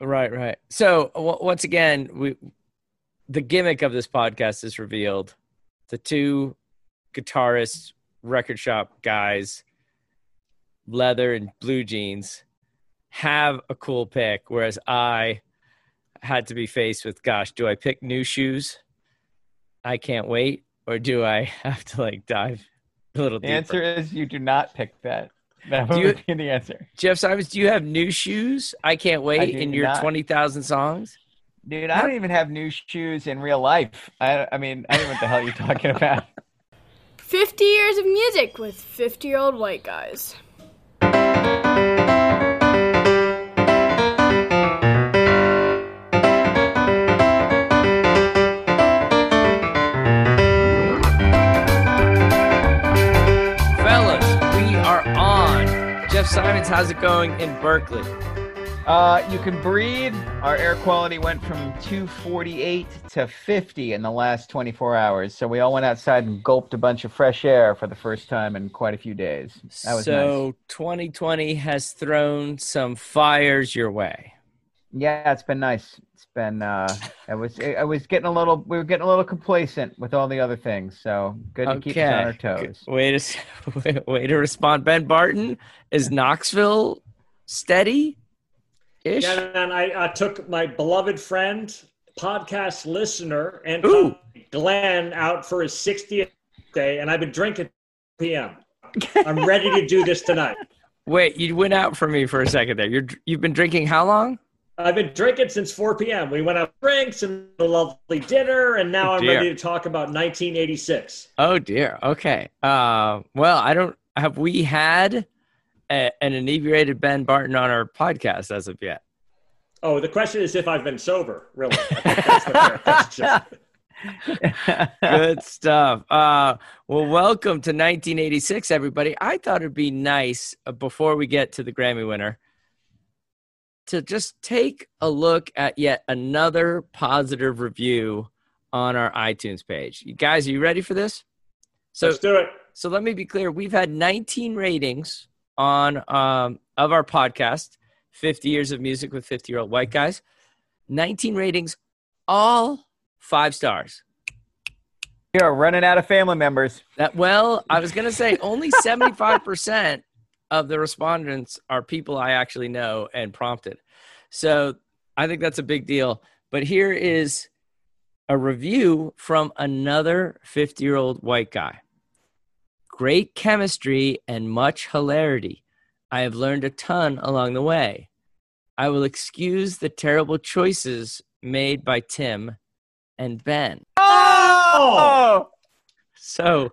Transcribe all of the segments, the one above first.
Right, right. So w- once again, we the gimmick of this podcast is revealed. The two guitarists, record shop guys, leather and blue jeans, have a cool pick, whereas I had to be faced with, gosh, do I pick Nu Shooz? I can't wait, or do I have to like dive a little deeper? The deeper? answer is you do not pick that. That Do would you- be the answer. Jeff Simons, do you have Nu Shooz? I can't wait do in your not. twenty thousand songs. Dude, I don't even have new shoes in real life. I, I mean, I don't know what the hell you're talking about. 50 years of music with 50 year old white guys. Jeff Simons, how's it going in Berkeley? Uh, you can breathe. Our air quality went from 248 to 50 in the last 24 hours. So we all went outside and gulped a bunch of fresh air for the first time in quite a few days. That was so nice. 2020 has thrown some fires your way. Yeah, it's been nice. It's been. Uh, I was. I was getting a little. We were getting a little complacent with all the other things. So good to keep us on our toes. Way to way to respond. Ben Barton is Knoxville steady ish. Yeah, and I uh, took my beloved friend, podcast listener, and Ooh. Glenn out for his 60th day, and I've been drinking PM. I'm ready to do this tonight. Wait, you went out for me for a second there. You're you've been drinking how long? I've been drinking since 4 p.m. We went out drinks and a lovely dinner, and now I'm Dear. ready to talk about 1986. Oh dear. Okay. Uh, well, I don't. Have we had a, an inebriated Ben Barton on our podcast as of yet? Oh, the question is if I've been sober, really. That's the fair question. Good stuff. Uh, well, welcome to 1986, everybody. I thought it'd be nice uh, before we get to the Grammy winner to just take a look at yet another positive review on our iTunes page. You guys, are you ready for this? So, Let's do it. so let me be clear. We've had 19 ratings on um, of our podcast, 50 years of music with 50 year old white guys. 19 ratings, all five stars. You're running out of family members. That well, I was gonna say only 75% of the respondents are people I actually know and prompted. So I think that's a big deal. But here is a review from another 50 year old white guy. Great chemistry and much hilarity. I have learned a ton along the way. I will excuse the terrible choices made by Tim and Ben. Oh, So,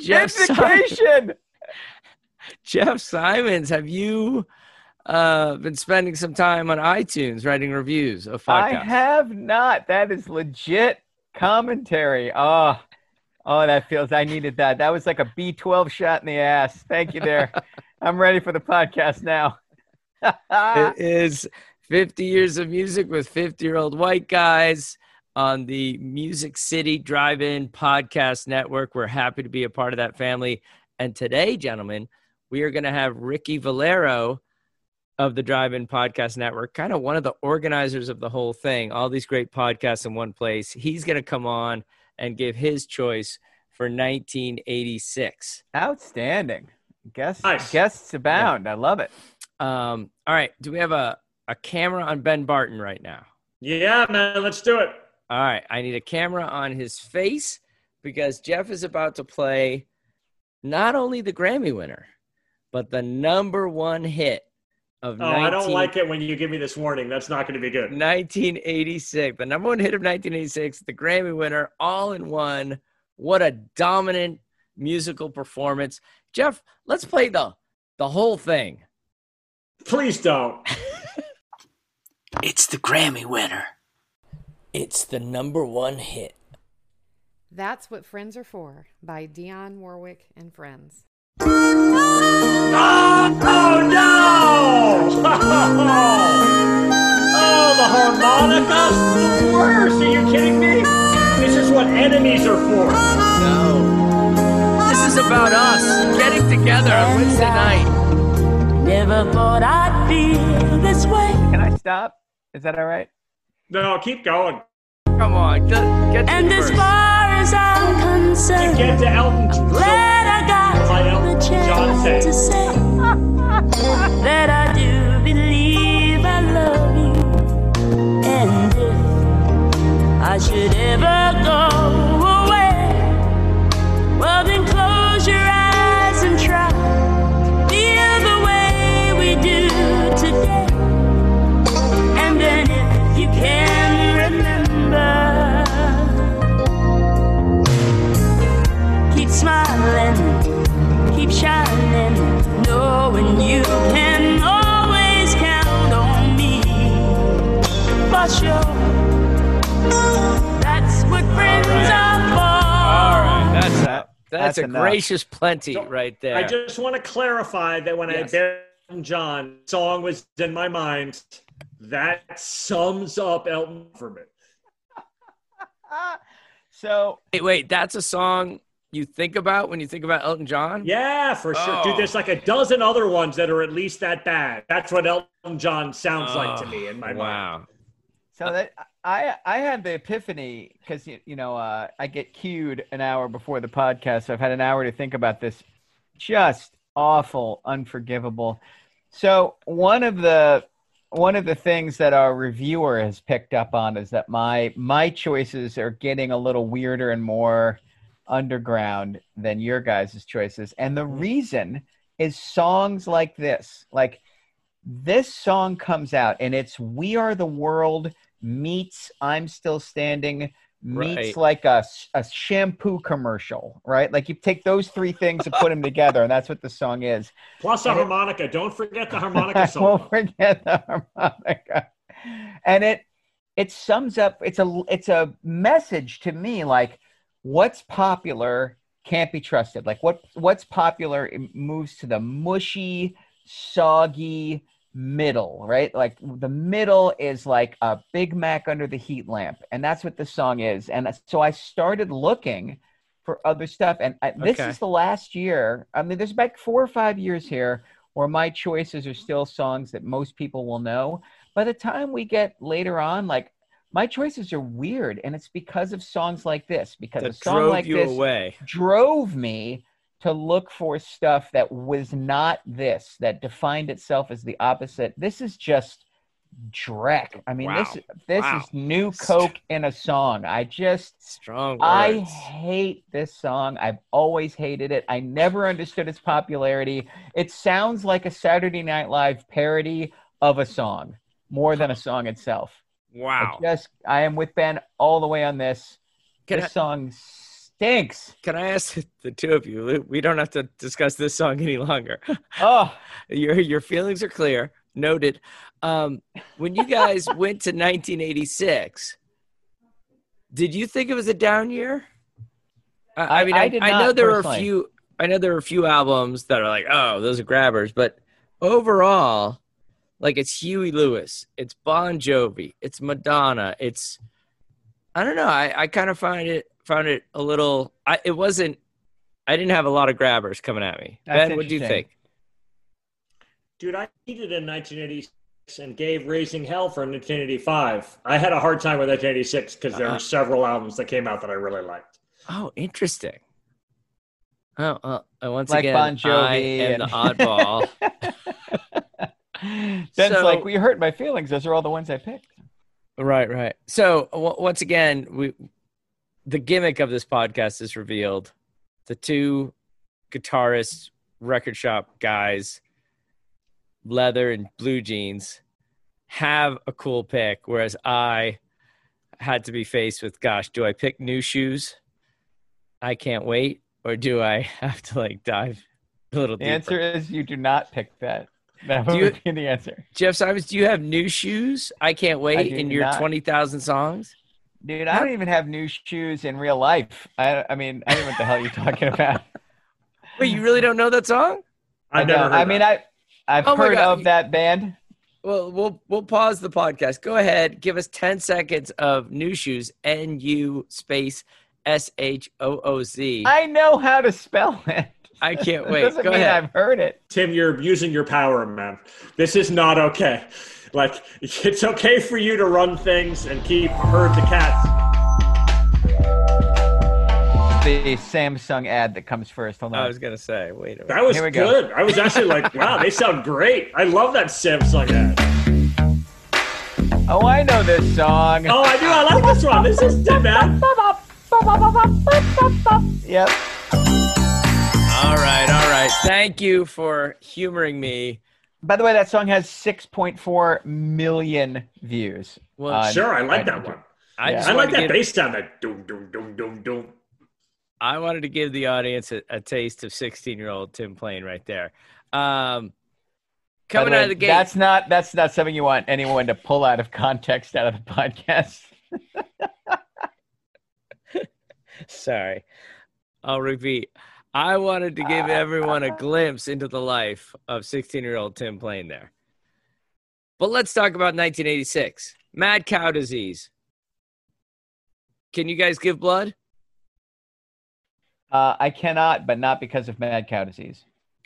Jeff! Jeff Simons, have you uh, been spending some time on iTunes writing reviews of podcasts? I have not. That is legit commentary. Oh, oh, that feels. I needed that. That was like a B12 shot in the ass. Thank you, there. I'm ready for the podcast now. it is 50 years of music with 50 year old white guys on the Music City Drive In Podcast Network. We're happy to be a part of that family. And today, gentlemen, we are going to have Ricky Valero of the Drive In Podcast Network, kind of one of the organizers of the whole thing, all these great podcasts in one place. He's going to come on and give his choice for 1986. Outstanding. Guests, Nice. guests abound. I love it. Um, all right. Do we have a, a camera on Ben Barton right now? Yeah, man, let's do it. All right, I need a camera on his face because Jeff is about to play not only the Grammy winner, but the number one hit of Oh, I don't like it when you give me this warning. That's not going to be good. 1986. The number one hit of 1986, the Grammy winner, all in one. What a dominant musical performance. Jeff, let's play the the whole thing. Please don't. It's the Grammy winner. It's the number one hit. That's What Friends Are For by Dionne Warwick and Friends. Oh, oh no! Oh, the harmonicas, the worst. Are you kidding me? This is what enemies are for. No. This is about us getting together on Wednesday night. Never thought I'd feel this way. Can I stop? Is that all right? No, keep going. Come on, get, get to And the as far as I'm To get to Elton. That I that's, That's a enough. gracious plenty So, right there. I just want to clarify that when Yes. I buried Elton John, song was in my mind. That sums up Elton for me. So wait, wait, that's a song you think about when you think about Elton John? Yeah, for sure. Dude, Oh. there's like a oh. dozen other ones that are at least that bad. That's what Elton John sounds like to oh, me in my mind. Oh, wow. So that I I had the epiphany because you, you know uh, I get cued an hour before the podcast, so I've had an hour to think about this. Just awful, unforgivable. So one of the one of the things that our reviewer has picked up on is that my my choices are getting a little weirder and more underground than your guys' choices, and the reason is songs like this, like this song comes out and it's "We Are the World." Meets I'm Still Standing meets Right. like a, a shampoo commercial, right? Like you take those three things and put them together, and that's what the song is. Plus a And it- harmonica. Don't forget the I harmonica won't forget the harmonica. And it it sums up. It's a it's a message to me like what's popular can't be trusted. Like what what's popular it moves to the mushy, soggy middle, right? Like the middle is like a Big Mac under the heat lamp, and that's what the song is. And so I started looking for other stuff, and I, this Okay. is the last year. I mean, there's about four or five years here where my choices are still songs that most people will know. By the time we get later on, like my choices are weird, and it's because of songs like this. Because a song like this away. drove me to look for stuff that was not this, that defined itself as the opposite. This is just dreck. I mean, this Wow. this Wow. is new Coke in a song. I just Strong words. I hate this song. I've always hated it. I never understood its popularity. It sounds like a Saturday Night Live parody of a song more than a song itself. wow. I just I am with Ben all the way on this. Can this I- song stinks. Can I ask the two of you? We don't have to discuss this song any longer. Oh, your your feelings are clear. Noted. Um, when you guys went to 1986, did you think it was a down year? I, I mean, I I, I know there were a few. I know there were a few albums that are like, oh, those are grabbers, but overall, like it's Huey Lewis, it's Bon Jovi, it's Madonna, it's I don't know. I, I kind of find it found it a little. I it wasn't. I didn't have a lot of grabbers coming at me. That's ben, what do you think? Dude, I cheated in 1986 and gave Raising Hell for 1985. I had a hard time with 1986 because there Uh-uh. were several albums that came out that I really liked. Oh, interesting. Oh, uh, and once like again, Bon Jovi I am the oddball. Ben's So- like, "We hurt my feelings. Those are all the ones I picked." Right, right. So w- once again, we the gimmick of this podcast is revealed. The two guitarists, record shop guys, leather and blue jeans, have a cool pick, whereas I had to be faced with, gosh, do I pick Nu Shooz? I can't wait, or do I have to like dive a little The deeper? The answer is you do not pick that. That Do you- would be the answer. Jeff Simons, do you have Nu Shooz? I can't wait do in your not. twenty thousand songs. Dude, I don't even have new shoes in real life. I, I mean, I don't know what the hell you're talking about. Wait, you really don't know that song? I've know. I mean, that. I I've Oh heard of that band. Well, we'll we'll pause the podcast. Go ahead, give us ten seconds of Nu Shooz. N U space S H O O Z. I know how to spell it. I can't wait. Doesn't Go mean ahead. I've heard it. Tim, you're using your power, man. This is not okay. Like, it's okay for you to run things and keep herds of cats. The Samsung ad that comes first. Hold on. I was gonna say, wait a minute. That was Here we go. good. I was actually like, wow, they sound great. I love that Samsung ad. Oh, I know this song. Oh, I do. I like this one. This is good, man. Yep. All right, all right. Thank you for humoring me. By the way, that song has 6.4 million views. Well, on Sure, I like iTunes. that one. I Yeah. I like that give, bass sound. That doom, doom, doom, doom, doom. I wanted to give the audience a, a taste of sixteen-year-old Tim Plain right there. Um, By coming way, out of the gate. That's not that's not something you want anyone to pull out of context out of the podcast. Sorry. I'll repeat. I wanted to give everyone a glimpse into the life of 16 year old Tim Plain there. But let's talk about 1986 mad cow disease. Can you guys give blood? Uh, I cannot, but not because of mad cow disease.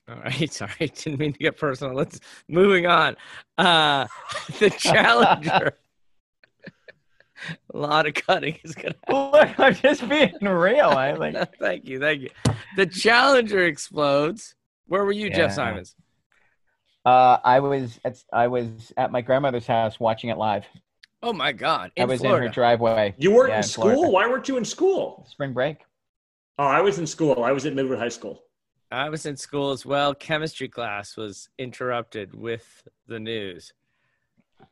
All right. Sorry. Didn't mean to get personal. Let's moving on. Uh, the Challenger. A lot of cutting is going to Look, I'm just being real. I like. thank you. Thank you. The Challenger explodes. Where were you, Jeff Yeah. Simons? Uh, I was at I was at my grandmother's house watching it live. Oh my God! In I was Florida. in her driveway. You weren't Yeah, in school? Florida. Why weren't you in school? Spring break. Oh, I was in school. I was at Midwood High School. I was in school as well. Chemistry class was interrupted with the news.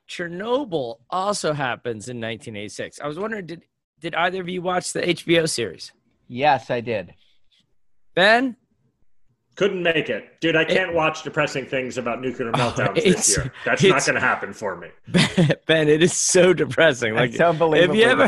Chernobyl also happens in 1986. I was wondering, did did either of you watch the HBO series? Yes, I did. Ben, Couldn't make it. Dude, I can't watch depressing things about nuclear oh, meltdowns Oh, this year. That's not going to happen for me. Ben, it is so depressing. Like it's unbelievable. if you ever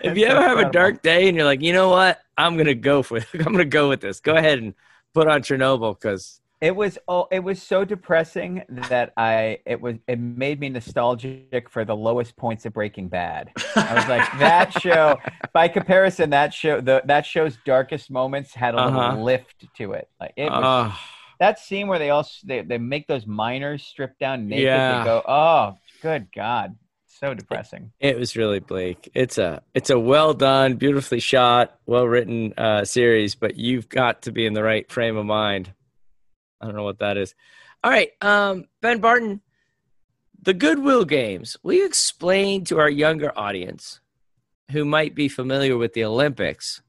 if It's you ever have a dark day and you're like, you know what, I'm gonna go for I'm gonna go with this. Go ahead and put on Chernobyl because It was oh, it was so depressing that I it was it made me nostalgic for the lowest points of Breaking Bad. I was like that show. By comparison, that show the that show's darkest moments had a little Uh-huh. lift to it. Like it was uh, that scene where they all they, they make those miners strip down naked. Yeah. They go, oh, good God, so depressing. It was really bleak. It's a it's a well done, beautifully shot, well written uh, series, but you've got to be in the right frame of mind. I don't know what that is. All right, um, Ben Barton, the Goodwill Games. Will you explain to our younger audience, who might be familiar with the Olympics,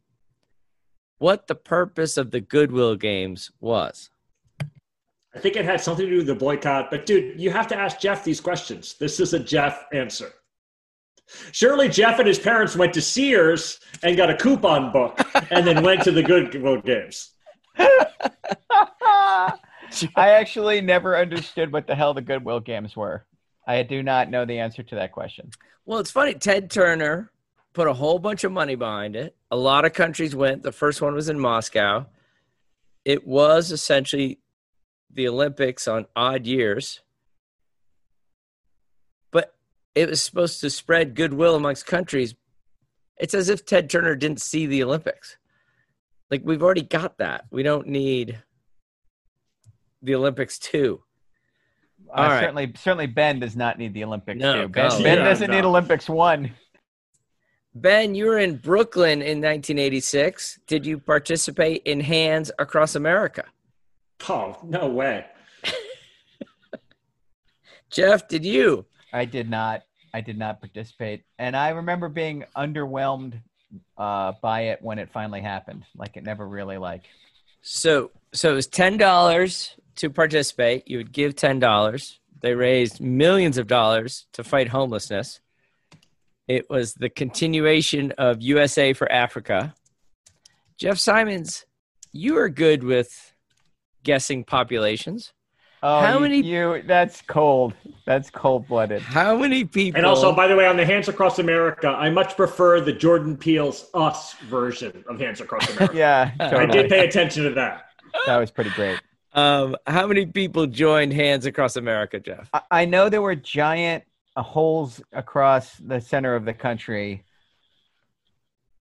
what the purpose of the Goodwill Games was? I think it had something to do with the boycott. But dude, you have to ask Jeff these questions. This is a Jeff answer. Surely Jeff and his parents went to Sears and got a coupon book and then went to the Goodwill Games. I actually never understood what the hell the Goodwill Games were. I do not know the answer to that question. Well, it's funny. Ted Turner put a whole bunch of money behind it. A lot of countries went. The first one was in Moscow. It was essentially the Olympics on odd years, but it was supposed to spread goodwill amongst countries. It's as if Ted Turner didn't see the Olympics. Like, we've already got that. We don't need the Olympics too. Uh, All right. Certainly, certainly Ben does not need the Olympics No, too. Ben, God. ben Yeah, doesn't need. Olympics one. Ben, you were in Brooklyn in 1986. Did you participate in Hands Across America? Oh, no way. Jeff, did you? I did not. I did not participate, and I remember being underwhelmed uh, by it when it finally happened. Like it never really like. So so it was ten dollars to participate. You would give ten dollars. They raised millions of dollars to fight homelessness. It was the continuation of USA for Africa. Jeff Simons, you are good with guessing populations. Oh, How many- You that's cold. That's cold blooded. How many people? And also, by the way, on the Hands Across America, I much prefer the Jordan Peele's Us version of Hands Across America. Yeah, I did pay attention to that. that was pretty great. Um, how many people joined Hands Across America, Jeff? I, I know there were giant uh, holes across the center of the country.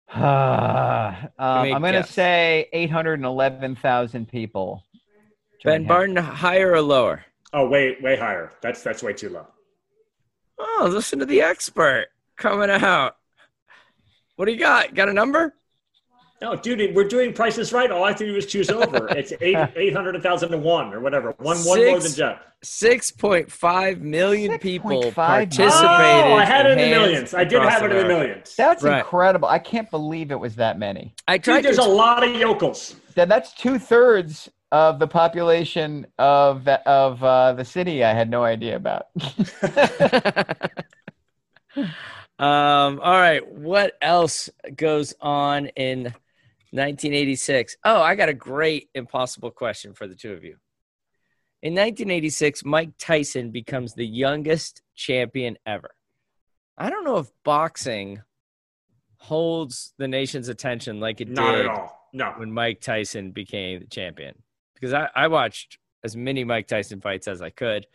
um, I'm going to say 811,000 people. Ben joined Barton, higher or lower? Oh, way, way higher. That's that's way too low. Oh, listen to the expert coming out. What do you got? Got a number? No, dude, we're doing prices right. All I have to do is choose over. It's eight eight hundred thousand to one or whatever. One one more than Jeff. Six point five million people 6.5 participated. Oh, I had it in the millions. I did have it in the millions. That's Right. incredible. I can't believe it was that many. I Dude, tried there's a lot of yokels. That that's two thirds of the population of the, of uh, the city. I had no idea about. um. All right. What else goes on in 1986? Oh, I got a great impossible question for the two of you. In 1986, Mike Tyson becomes the youngest champion ever. I don't know if boxing holds the nation's attention like it Not did at all. No. when Mike Tyson became the champion. Because I, I watched as many Mike Tyson fights as I could.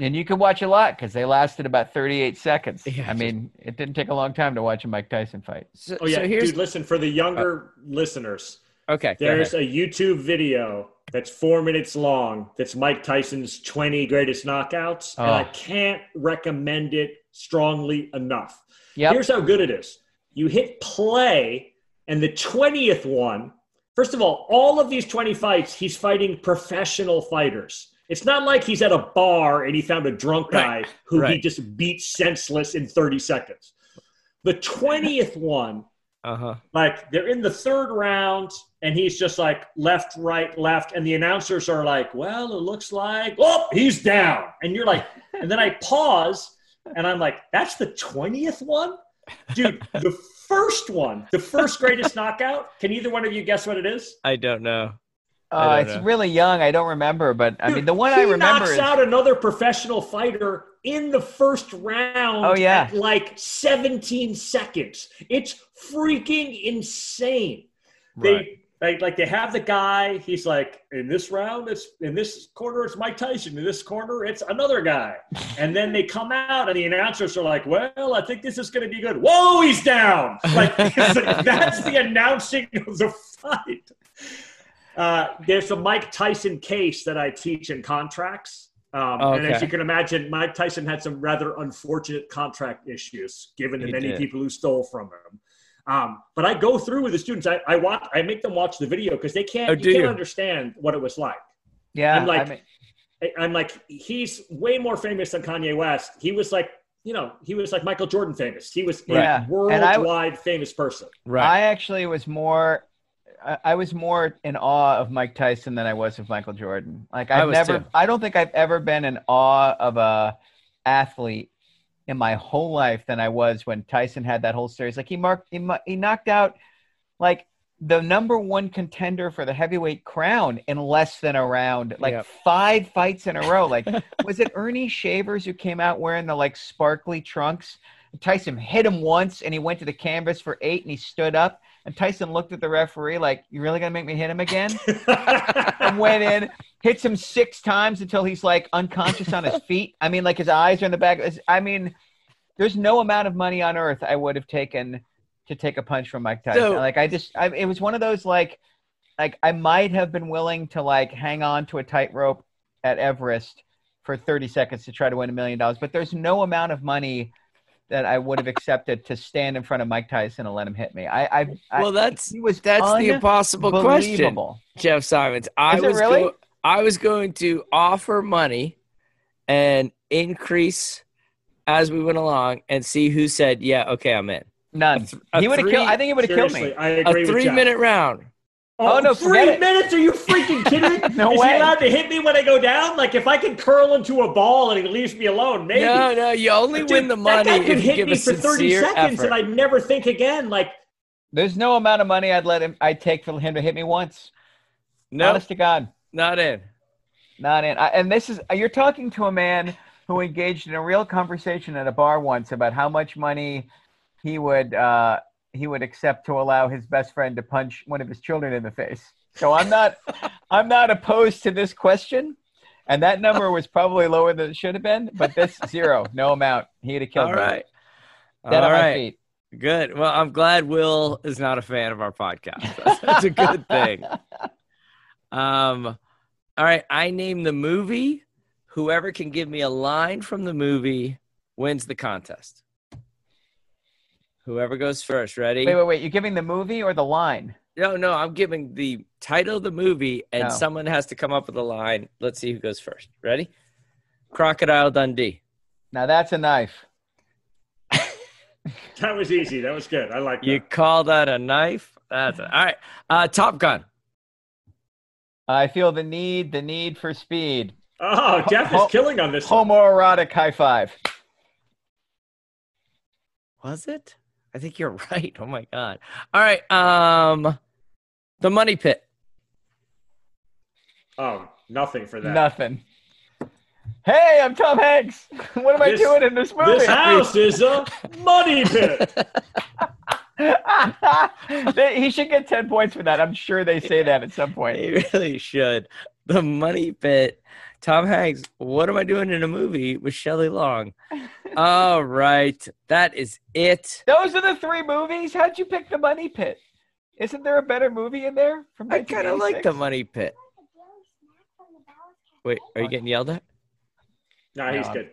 And you could watch a lot because they lasted about 38 seconds. Yeah, I mean, it didn't take a long time to watch a Mike Tyson fight. So, Oh yeah, so here's dude. Listen for the younger listeners. okay. There's a YouTube video that's four minutes long. That's Mike Tyson's 20 greatest knockouts, and Oh. I can't recommend it strongly enough. Yep. Here's how good it is. You hit play, and the 20th one, first of all, all of these 20 fights, he's fighting professional fighters. It's not like he's at a bar and he found a drunk guy Right, who he just beat senseless in 30 seconds. The 20th one, Uh huh. like they're in the third round and he's just like left, right, left. And the announcers are like, well, it looks like, oh, he's down. And you're like, and then I pause and I'm like, that's the 20th one? Dude, the first one, the first greatest knockout. Can either one of you guess what it is? I don't know. I Uh, it's know. really young. I don't remember, but I mean, the one I remember knocks is out another professional fighter in the first round. Oh, yeah. at like 17 seconds. It's freaking insane. Right. They like like they have the guy. He's like in this round, it's in this corner, it's Mike Tyson. In this corner, it's another guy. And then they come out, and the announcers are like, "Well, I think this is going to be good." Whoa, he's down! Like that's the announcing of the fight. Uh, there's a Mike Tyson case that I teach in contracts. Um, And as you can imagine, Mike Tyson had some rather unfortunate contract issues, given the many did. people who stole from him. Um, but I go through with the students. I, I watch. I make them watch the video because they can't. Oh, you can't you? understand what it was like. yeah. I'm like- I mean, I- I'm like, he's way more famous than Kanye West. He was like, you know, he was like Michael Jordan famous. He was Yeah. a And I- worldwide famous person. Right. I actually was more. I- I was more in awe of Mike Tyson than I was of Michael Jordan. Like I I've never, too. I don't think I've ever been in awe of a athlete in my whole life than I was when Tyson had that whole series. Like he marked, he, he knocked out like the number one contender for the heavyweight crown in less than a round. Like Yep. five fights in a row. Like was it Earnie Shavers who came out wearing the like sparkly trunks? Tyson hit him once and he went to the canvas for eight and he stood up. And Tyson looked at the referee like, You really gonna make me hit him again? and went in, hits him six times until he's like unconscious on his feet. I mean, like his eyes are in the back. I mean, there's no amount of money on earth I would have taken to take a punch from Mike Tyson. So- like I just, I, it was one of those like, like I might have been willing to like hang on to a tightrope at Everest for 30 seconds to try to win a million dollars, but there's no amount of money that I would have accepted to stand in front of Mike Tyson and let him hit me. I, I, I well, that's he was that's the impossible question, unbelievable. Jeff Simons. I Is it was really? go- I was going to offer money and increase as we went along and see who said, "Yeah, okay, I'm in." None. a he would have killed. I think he would have killed me. I A agree with Jeff. three-minute round. Oh, no, three forget it. minutes? Are you freaking kidding? No Is way. he allowed to hit me when I go down? Like if I can curl into a ball and he leaves me alone, maybe. No, no, you only Dude, win the money That guy could if you hit me for thirty seconds, effort. and I'd never think again. Like There's no amount of money I'd let him. I'd take for him to hit me once. no, Honest to God, not in. not in. I, and this is you're talking to a man who engaged in a real conversation at a bar once about how much money he would uh, he would accept to allow his best friend to punch one of his children in the face. So I'm not I'm not opposed to this question. And that number was probably lower than it should have been, but this zero, no amount. He'd have killed All me. right. Dead All feet. Good. Well, I'm glad Will is not a fan of our podcast. That's a good thing. Um, all right. I name the movie. Whoever can give me a line from the movie wins the contest. Whoever goes first. Ready? Wait, wait, wait. You're giving the movie or the line? No, no. I'm giving the title of the movie, and Oh. someone has to come up with a line. Let's see who goes first. Ready? Crocodile Dundee. Now that's a knife. that was easy. That was good. I like that. You call that a knife? That's a, all right. Uh, Top Gun. I feel the need, the need for speed. oh, Jeff is Ho- killing on this. one. Homoerotic high five. Was it? I think you're right. Oh my god. All right. Um, the Money Pit. Oh, nothing for that. Nothing. Hey, I'm Tom Hanks. What am I doing in this movie? This house is a money pit. He should get 10 points for that. I'm sure they say that at some point. He really should. The Money Pit. Tom Hanks. What am I doing in a movie with Shelley Long? All right. That is it. Those are the three movies. How'd you pick the Money Pit? Isn't there a better movie in there? From I kind of like the Money Pit. Wait, are you getting yelled at? No, he's No, good.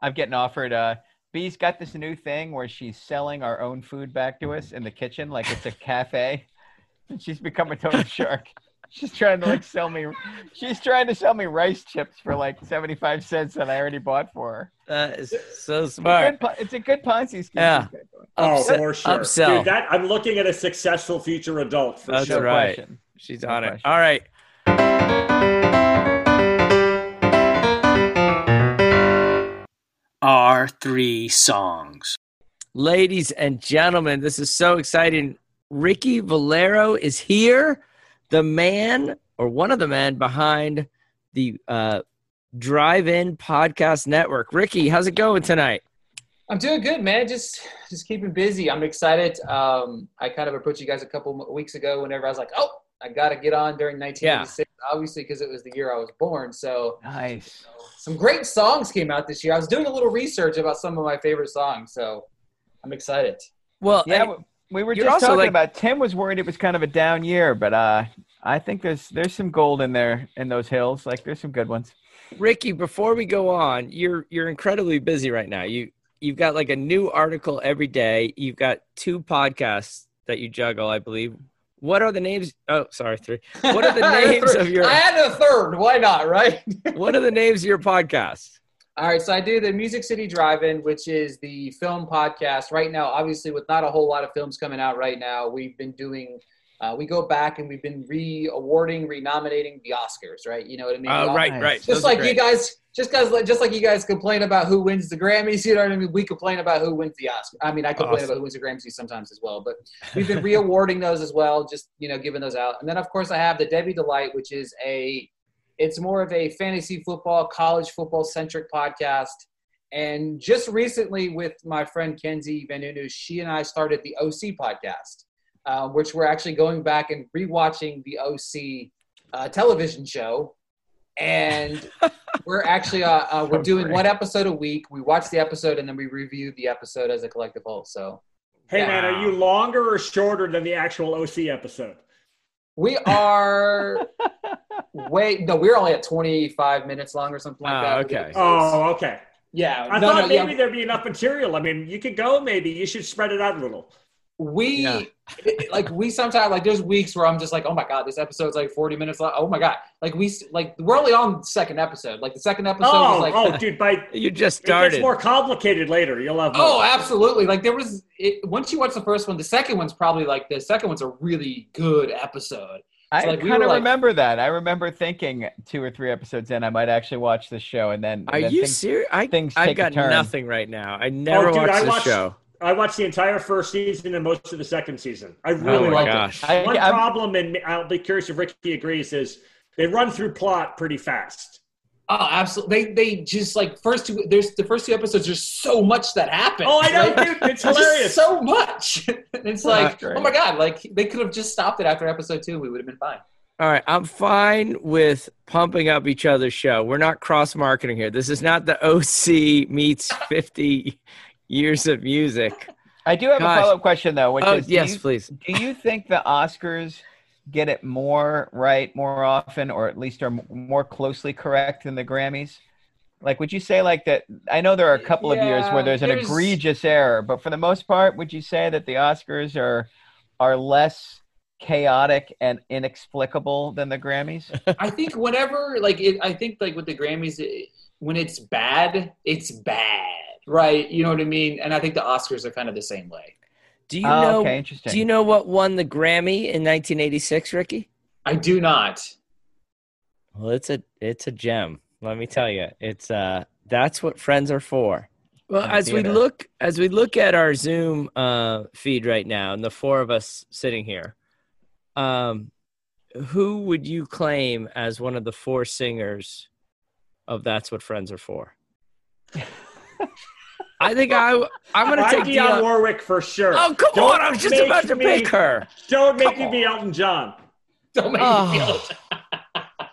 I'm getting offered. Uh, Bee's got this new thing where she's selling our own food back to us in the kitchen, like it's a cafe. And she's become a total shark. She's trying to like sell me. She's trying to sell me rice chips for like seventy-five cents that I already bought for her. That is so It's a smart. good, it's a good Ponzi scheme. Yeah. she's got going. Oh, Upsell- for sure. upsell. Dude, that I'm looking at a successful future adult for That's sure. No right. question. She's No on it. question. All right. Our three songs. Ladies and gentlemen, this is so exciting. Ricky Valero is here, the man or one of the men behind the uh, Drive In Podcast Network. Ricky, how's it going tonight? I'm doing good, man. Just just keeping busy. I'm excited. Um, I kind of approached you guys a couple weeks ago whenever I was like, oh, I got to get on during 1986, obviously because it was the year I was born. So Nice. some great songs came out this year. I was doing a little research about some of my favorite songs, so I'm excited. Well, Yeah, I- we- we were you're just talking like- about. Tim was worried it was kind of a down year, but uh, I think there's there's some gold in there in those hills. Like there's some good ones. Ricky, before we go on, you're you're incredibly busy right now. You you've got like a new article every day. You've got two podcasts that you juggle, I believe. What are the names? Oh, sorry, three. What are the I had a names of your I had a third. Why not, right? What are the names of your podcasts? All right, so I do the Music City Drive-In, which is the film podcast. Right now, obviously, with not a whole lot of films coming out right now, we've been doing. Uh, we go back and we've been re-awarding, re-nominating the Oscars, right? You know what I mean? Oh, We all- right, Nice. right. Just Those like you guys, just guys, just like you guys complain about who wins the Grammys, you know what I mean? We complain about who wins the Oscar. I mean, I complain Awesome. about who wins the Grammys sometimes as well, but we've been re-awarding those as well, just you know, giving those out. And then of course I have the Debbie Delight, which is a, it's more of a fantasy football, college football centric podcast. And just recently, with my friend Kenzie Van Nunes, she and I started the OC podcast, uh, which we're actually going back and rewatching the OC uh, television show. And we're actually uh, uh, we're doing one episode a week. We watch the episode and then we review the episode as a collective whole. So Hey Yeah. man, are you longer or shorter than the actual OC episode? We are wait no we're only at 25 minutes long or something like Oh, that. okay. Oh, okay. yeah. I no, thought no, yeah. maybe there'd be enough material. I mean, you could go. Maybe you should spread it out a little. We Yeah. it- like we sometimes like there's weeks where I'm just like, oh my god, this episode's like 40 minutes long. Oh my god, like we like we're only on the second episode. Like the second episode Oh, was like, oh, dude, by You just it gets more complicated later. You'll have oh, more. oh, absolutely. Like there was it, once you watch the first one, the second one's probably like the second one's a really good episode. I like, we kind were of like- remember that. I remember thinking two or three episodes in, I might actually watch the show, and then Are then you serious? I, things I've take a got turn. nothing right now. I oh, never Oh, dude, watched I the watched- show. I watched the entire first season and most of the second season. I Oh really my liked gosh. it. One I'm- problem, and I'll be curious if Ricky agrees, is they run through plot pretty fast. Oh, absolutely. They they just like first two. There's the first two episodes. There's so much that happens. Oh, I know, Like, dude. It's just hilarious. so much. it's like, great. oh my god, like they could have just stopped it after episode two. We would have been fine. All right, I'm fine with pumping up each other's show. We're not cross marketing here. This is not the OC meets 50 years of music. I do have Gosh. a follow up question though, which Oh, is do yes, you- please. Do you think the Oscars get it more right more often, or at least are more closely correct than the Grammys? Like, would you say like that? I know there are a couple of years where there's an there's- egregious error, but for the most part, would you say that the Oscars are are less chaotic and inexplicable than the Grammys? I think whenever like it, I think like with the Grammys, it, when it's bad, it's bad, right? You know what I mean? And I think the Oscars are kind of the same way. Do you Oh, know okay, interesting. Do you know what won the Grammy in 1986, Ricky? I do not. Well, it's a it's a gem. Let me tell you. It's uh that's what friends are for. Well, In as we look as we look at our Zoom uh feed right now and the four of us sitting here. Um who would you claim as one of the four singers of That's What Friends Are For? I think I I'm going to take Dionne Dionne- Warwick for sure. Oh, come Don't on. I was just about to me- pick her. Don't make Come me be Elton John. Don't make Oh. me feel.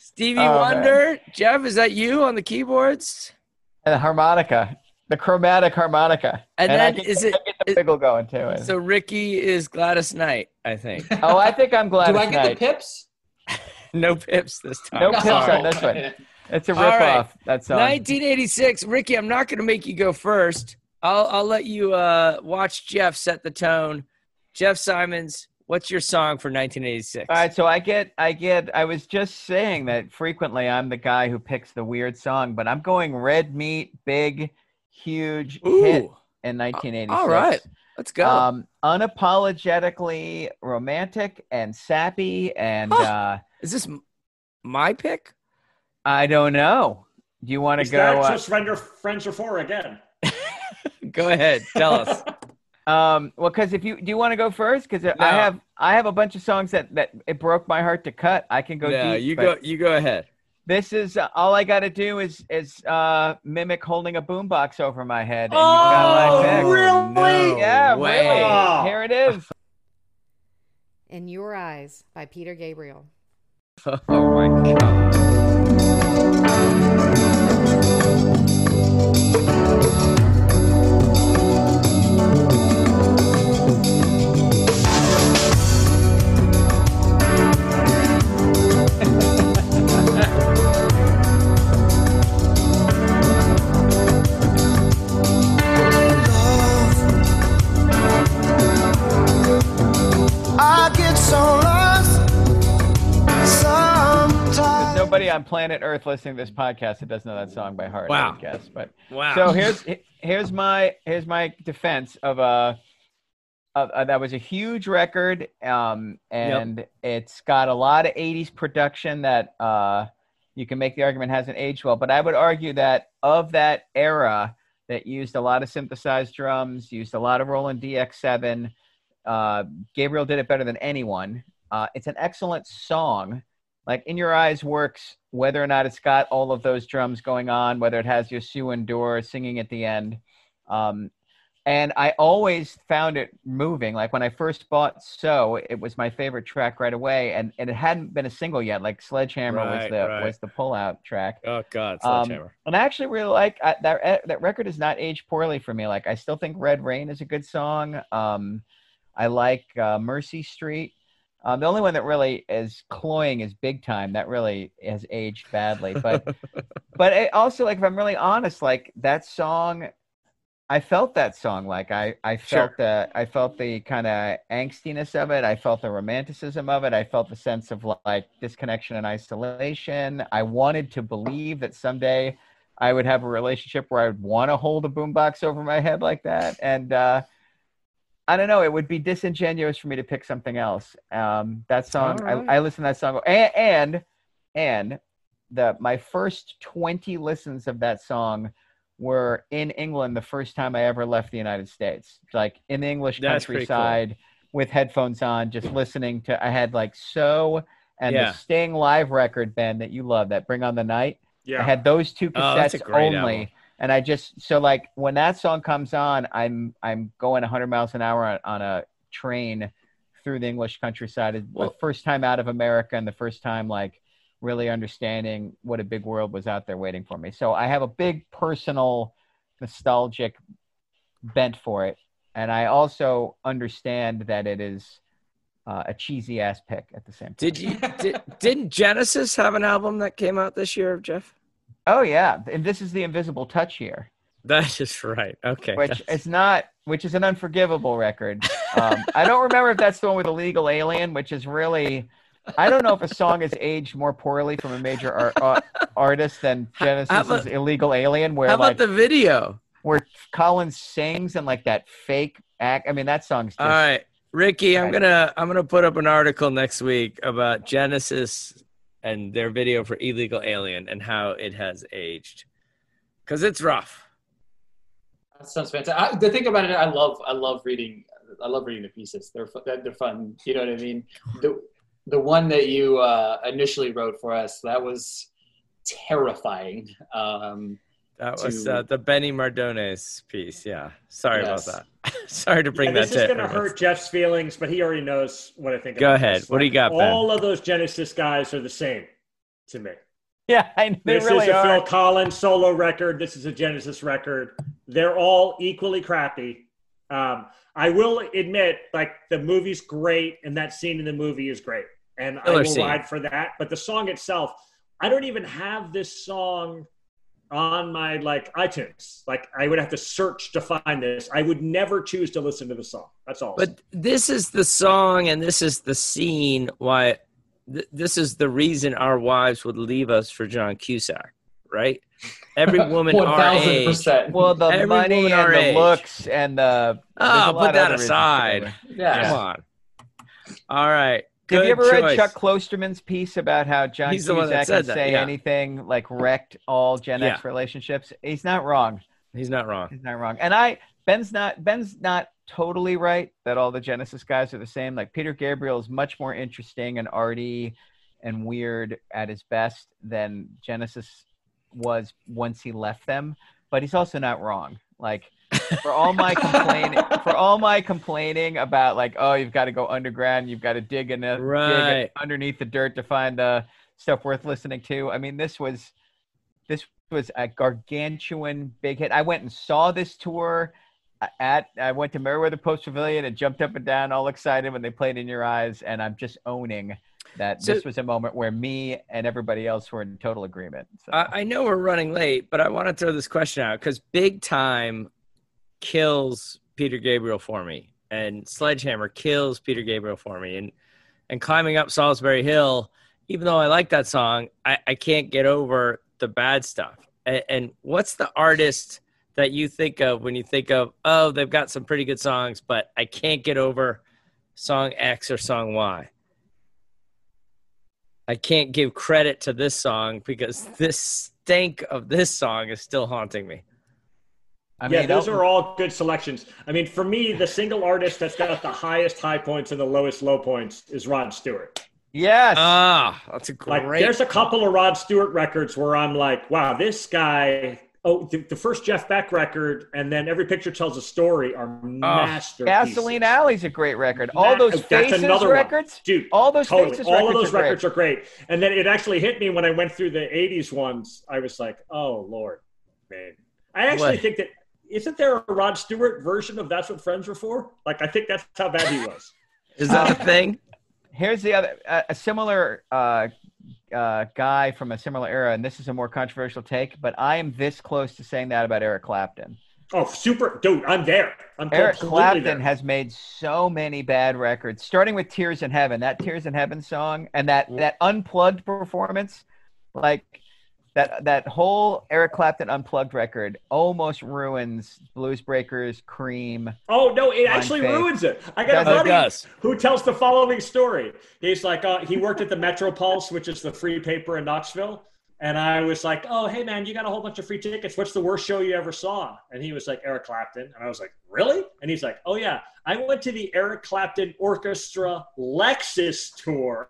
Stevie Oh, man. Wonder, Jeff, is that you on the keyboards? And the harmonica, the chromatic harmonica, And I then get, is it- I get the is- wiggle going too. So Ricky is Gladys Knight, I think. oh, I think I'm glad. do I get the pips? No pips this time. No pips No. on this one. It's a All right. ripoff. That song. 1986. Ricky, I'm not going to make you go first. I'll I'll let you uh, watch Jeff set the tone. Jeff Simons, what's your song for 1986? All right, so I get, I get, I was just saying that frequently I'm the guy who picks the weird song, but I'm going Red Meat, big, huge hit Ooh. in 1986. All right, let's go. Um, unapologetically romantic and sappy, and Huh. uh, is this my pick? I don't know. Do you want to Is go? that uh, just friend friends are for again? Go ahead, tell us. Um, well, because if you do you want to go first? Because No. I have I have a bunch of songs that that it broke my heart to cut. I can go no, you go. You go ahead. This is uh, all I got to do is is uh, mimic holding a boombox over my head. And Oh, you've got my pick. really? No Yeah, way. really. Oh. Here it is. In Your Eyes by Peter Gabriel. Oh my god. I on planet Earth listening to this podcast that doesn't know that song by heart. I Wow. would guess, but Wow. so here's here's my here's my defense of a. Uh, uh, that was a huge record, um, and it's got a lot of '80s production that uh, you can make the argument hasn't aged well. But I would argue that of that era, that used a lot of synthesized drums, used a lot of Roland DX7. Uh, Gabriel did it better than anyone. Uh, it's an excellent song. Like In Your Eyes works whether or not it's got all of those drums going on, whether it has Youssou N'Dour singing at the end. Um, and I always found it moving. Like when I first bought So, it was my favorite track right away, and, and it hadn't been a single yet. Like Sledgehammer was the right. was the pullout track. Oh god, Um, sledgehammer. and I actually really like I, that. That record has not aged poorly for me. Like I still think Red Rain is a good song. Um, I like uh, Mercy Street. Um, the only one that really is cloying is Big Time. That really has aged badly. But but it also like if I'm really honest, like that song I felt that song. Like I, I felt the, I felt the kind of angstiness of it. I felt the romanticism of it. I felt the sense of like disconnection and isolation. I wanted to believe that someday I would have a relationship where I would want to hold a boombox over my head like that. And uh, I don't know. It would be disingenuous for me to pick something else. Um, that song, right. I, I listened to that song, and and, and the my first twenty listens of that song were in England the first time I ever left the United States. Like in the English That's pretty cool. countryside with headphones on, just listening to. I had like so and Yeah. the Sting live record, Ben, that you love, that Bring on the Night. Yeah. I had those two cassettes great only. album. And I just so like when that song comes on, I'm I'm going 100 miles an hour on, on a train through the English countryside. It's Well- the first time out of America and the first time like really understanding what a big world was out there waiting for me. So I have a big personal nostalgic bent for it, and I also understand that it is uh, a cheesy ass pick at the same time. Did you did, didn't Genesis have an album that came out this year, Jeff? Oh yeah, and this is the Invisible Touch here. That is just right. Okay. which that's- is not which is an unforgivable record um, i don't remember if that's the one with illegal alien which is really i don't know if a song has aged more poorly from a major ar- uh, artist than genesis' about- illegal alien where How about like the video? where collins sings and like that fake act i mean that song's just All right, Ricky, I'm Right. gonna I'm gonna put up an article next week about Genesis and their video for Illegal Alien and how it has aged, because it's rough. That sounds fantastic. I, the thing about it, I love, I love reading, I love reading the pieces. They're they're fun. You know what I mean? The the one that you uh, initially wrote for us that was terrifying. Um, That was To- uh, the Benny Mardones piece. Yeah, sorry Yes. about that. sorry to bring Yeah, that this is going to hurt Jeff's feelings, but he already knows what I think. Go ahead. this. What do you got, Ben? All of those Genesis guys are the same to me. yeah I, they This really is a are Phil Collins solo record. This is a Genesis record. They're all equally crappy. Um, I will admit, like the movie's great, and that scene in the movie is great, and I will scene. ride for that. But the song itself, I don't even have this song on my like iTunes. Like I would have to search to find this. I would never choose to listen to the song. That's all. But this is the song and this is the scene why th- this is the reason our wives would leave us for John Cusack, right? Every woman one our thousand age. percent. well the Every money and the age. looks and the there's a Oh, put that aside. yeah. Come on. All right. Have you ever read. Chuck Klosterman's piece about how John He's Cusack can say yeah. anything like wrecked all Gen X relationships? He's not wrong. He's not wrong. He's not wrong. And I Ben's not Ben's not totally right that all the Genesis guys are the same. Like Peter Gabriel is much more interesting and arty and weird at his best than Genesis was once he left them. But he's also not wrong. Like for all my complaining for all my complaining about like oh you've got to go underground you've got to dig in the dig Right. underneath the dirt to find the stuff worth listening to i mean this was this was a gargantuan big hit i went and saw this tour at i went to merriweather post pavilion and jumped up and down all excited when they played in your eyes and i'm just owning that So- this was a moment where me and everybody else were in total agreement so. I, I know we're running late, but I want to throw this question out because Big Time kills Peter Gabriel for me, and Sledgehammer kills Peter Gabriel for me, and and climbing up Solsbury Hill, even though I like that song, I, I can't get over the bad stuff. And, and what's the artist that you think of when you think of oh they've got some pretty good songs, but I can't get over song X or song Y? I can't give credit to this song because this stank of this song is still haunting me. I yeah, mean, those Elton- are all good selections. I mean, for me, the single artist that's got the highest high points and the lowest low points is Rod Stewart. yes Ah, that's a Like, great. there's a couple of Rod Stewart records where I'm like, wow, this guy. Oh, the, the first Jeff Beck record, and then Every Picture Tells a Story are masterpieces. gasoline alley's a great record all Ma- those that's faces another one. records dude. all those totally. faces all of those are great. records are great. And then it actually hit me when I went through the '80s ones. I was like, oh lord, man. I actually What? think that isn't there a Rod Stewart version of "That's What Friends Were For"? Like, I think that's how bad he was. is that a thing? here's the other uh, a similar uh, uh, guy from a similar era, and this is a more controversial take, but I am this close to saying that about Eric Clapton. Oh, super, dude! I'm there. I'm Eric Clapton there. has made so many bad records, starting with "Tears in Heaven." That "Tears in Heaven" song and that that unplugged performance, like that that whole Eric Clapton unplugged record, almost ruins Blues Breakers, Cream. Oh no, it actually Faith. ruins it. I got a buddy who tells the following story. He's like, uh, he worked at the Metro Pulse, which is the free paper in Knoxville. And I was like, oh, hey, man, you got a whole bunch of free tickets. What's the worst show you ever saw? And he was like, Eric Clapton. And I was like, really? And he's like, oh, yeah. I went to the Eric Clapton Orchestra Lexus tour,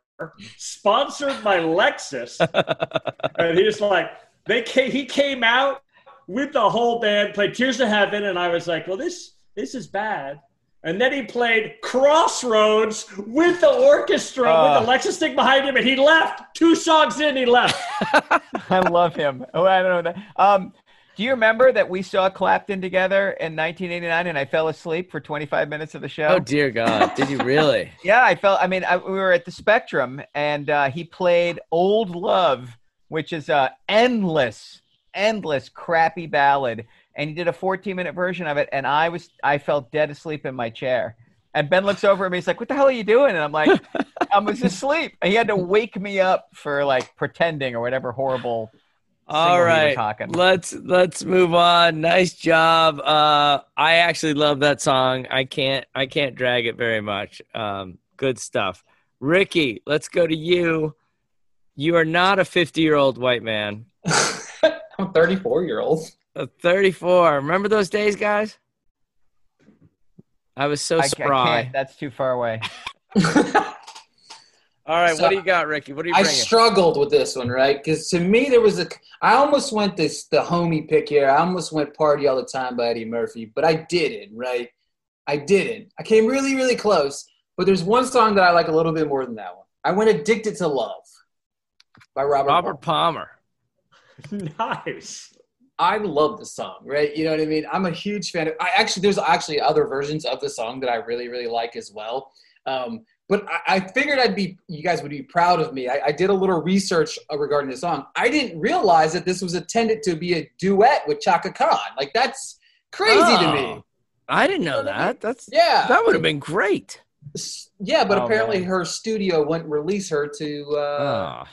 sponsored by Lexus. and he's like, they came, he came out with the whole band, played Tears of Heaven. And I was like, well, this, this is bad. And then he played Crossroads with the orchestra, Uh. with the Lexus stick behind him, and he left. Two songs in, he left. I love him. Oh, I don't know that. Um, do you remember that we saw Clapton together in 1989, and I fell asleep for 25 minutes of the show? Oh dear God! Did you really? Yeah, I felt. I mean, I, we were at the Spectrum, and uh, he played "Old Love," which is a endless, endless crappy ballad, and he did a 14-minute version of it, and I was, I felt dead asleep in my chair. And Ben looks over at me. He's like, "What the hell are you doing?" And I'm like, "I was asleep." And he had to wake me up for like pretending or whatever horrible. All singer he was right, hawking. let's let's move on. Nice job. Uh, I actually love that song. I can't I can't drag it very much. Um, good stuff. Ricky, let's go to you. You are not a 50 year old white man. I'm 34 year old. A 34. Remember those days, guys? I was so I, I spry. can't. That's too far away. All right, So, what do you got, Ricky? What do you got? I struggled with this one, right? Because to me, there was a. I almost went this the homie pick here. I almost went "Party All the Time" by Eddie Murphy, but I didn't. Right? I didn't. I came really, really close. But there's one song that I like a little bit more than that one. I went "Addicted to Love" by Robert. Robert Palmer. nice. I love the song, right? You know what I mean? I'm a huge fan of. I actually, there's actually other versions of the song that I really, really like as well. Um, but I, I figured I'd be, you guys would be proud of me. I, I did a little research uh, regarding the song. I didn't realize that this was intended to be a duet with Chaka Khan. Like that's crazy to me. Oh, I didn't know that. That's Yeah, that would have been great. yeah. But Oh, apparently, man. her studio wouldn't release her to uh, Oh.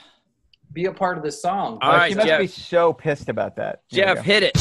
be a part of the song. All Well, right, she must Jeff. be so pissed about that. There Jeff, hit it.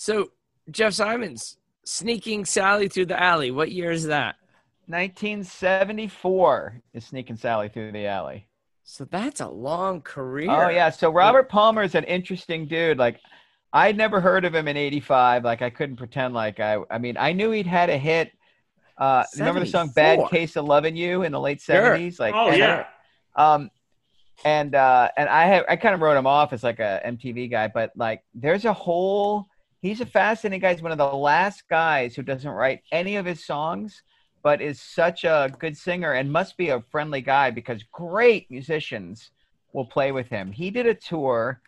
So, Jeff Simons, sneaking Sally through the alley. What year is that? 1974 is Sneaking Sally Through the Alley. So that's a long career. Oh, yeah. So Robert Palmer is an interesting dude. Like, I'd never heard of him in 85. Like, I couldn't pretend like I, I mean, I knew he'd had a hit. Uh, remember the song Bad Case of Loving You in the late Sure. 70s? Like, Oh and- yeah. Um, and uh, and I have I kind of wrote him off as like a MTV guy, but like there's a whole he's a fascinating guy. He's one of the last guys who doesn't write any of his songs, but is such a good singer and must be a friendly guy because great musicians will play with him. He did a tour,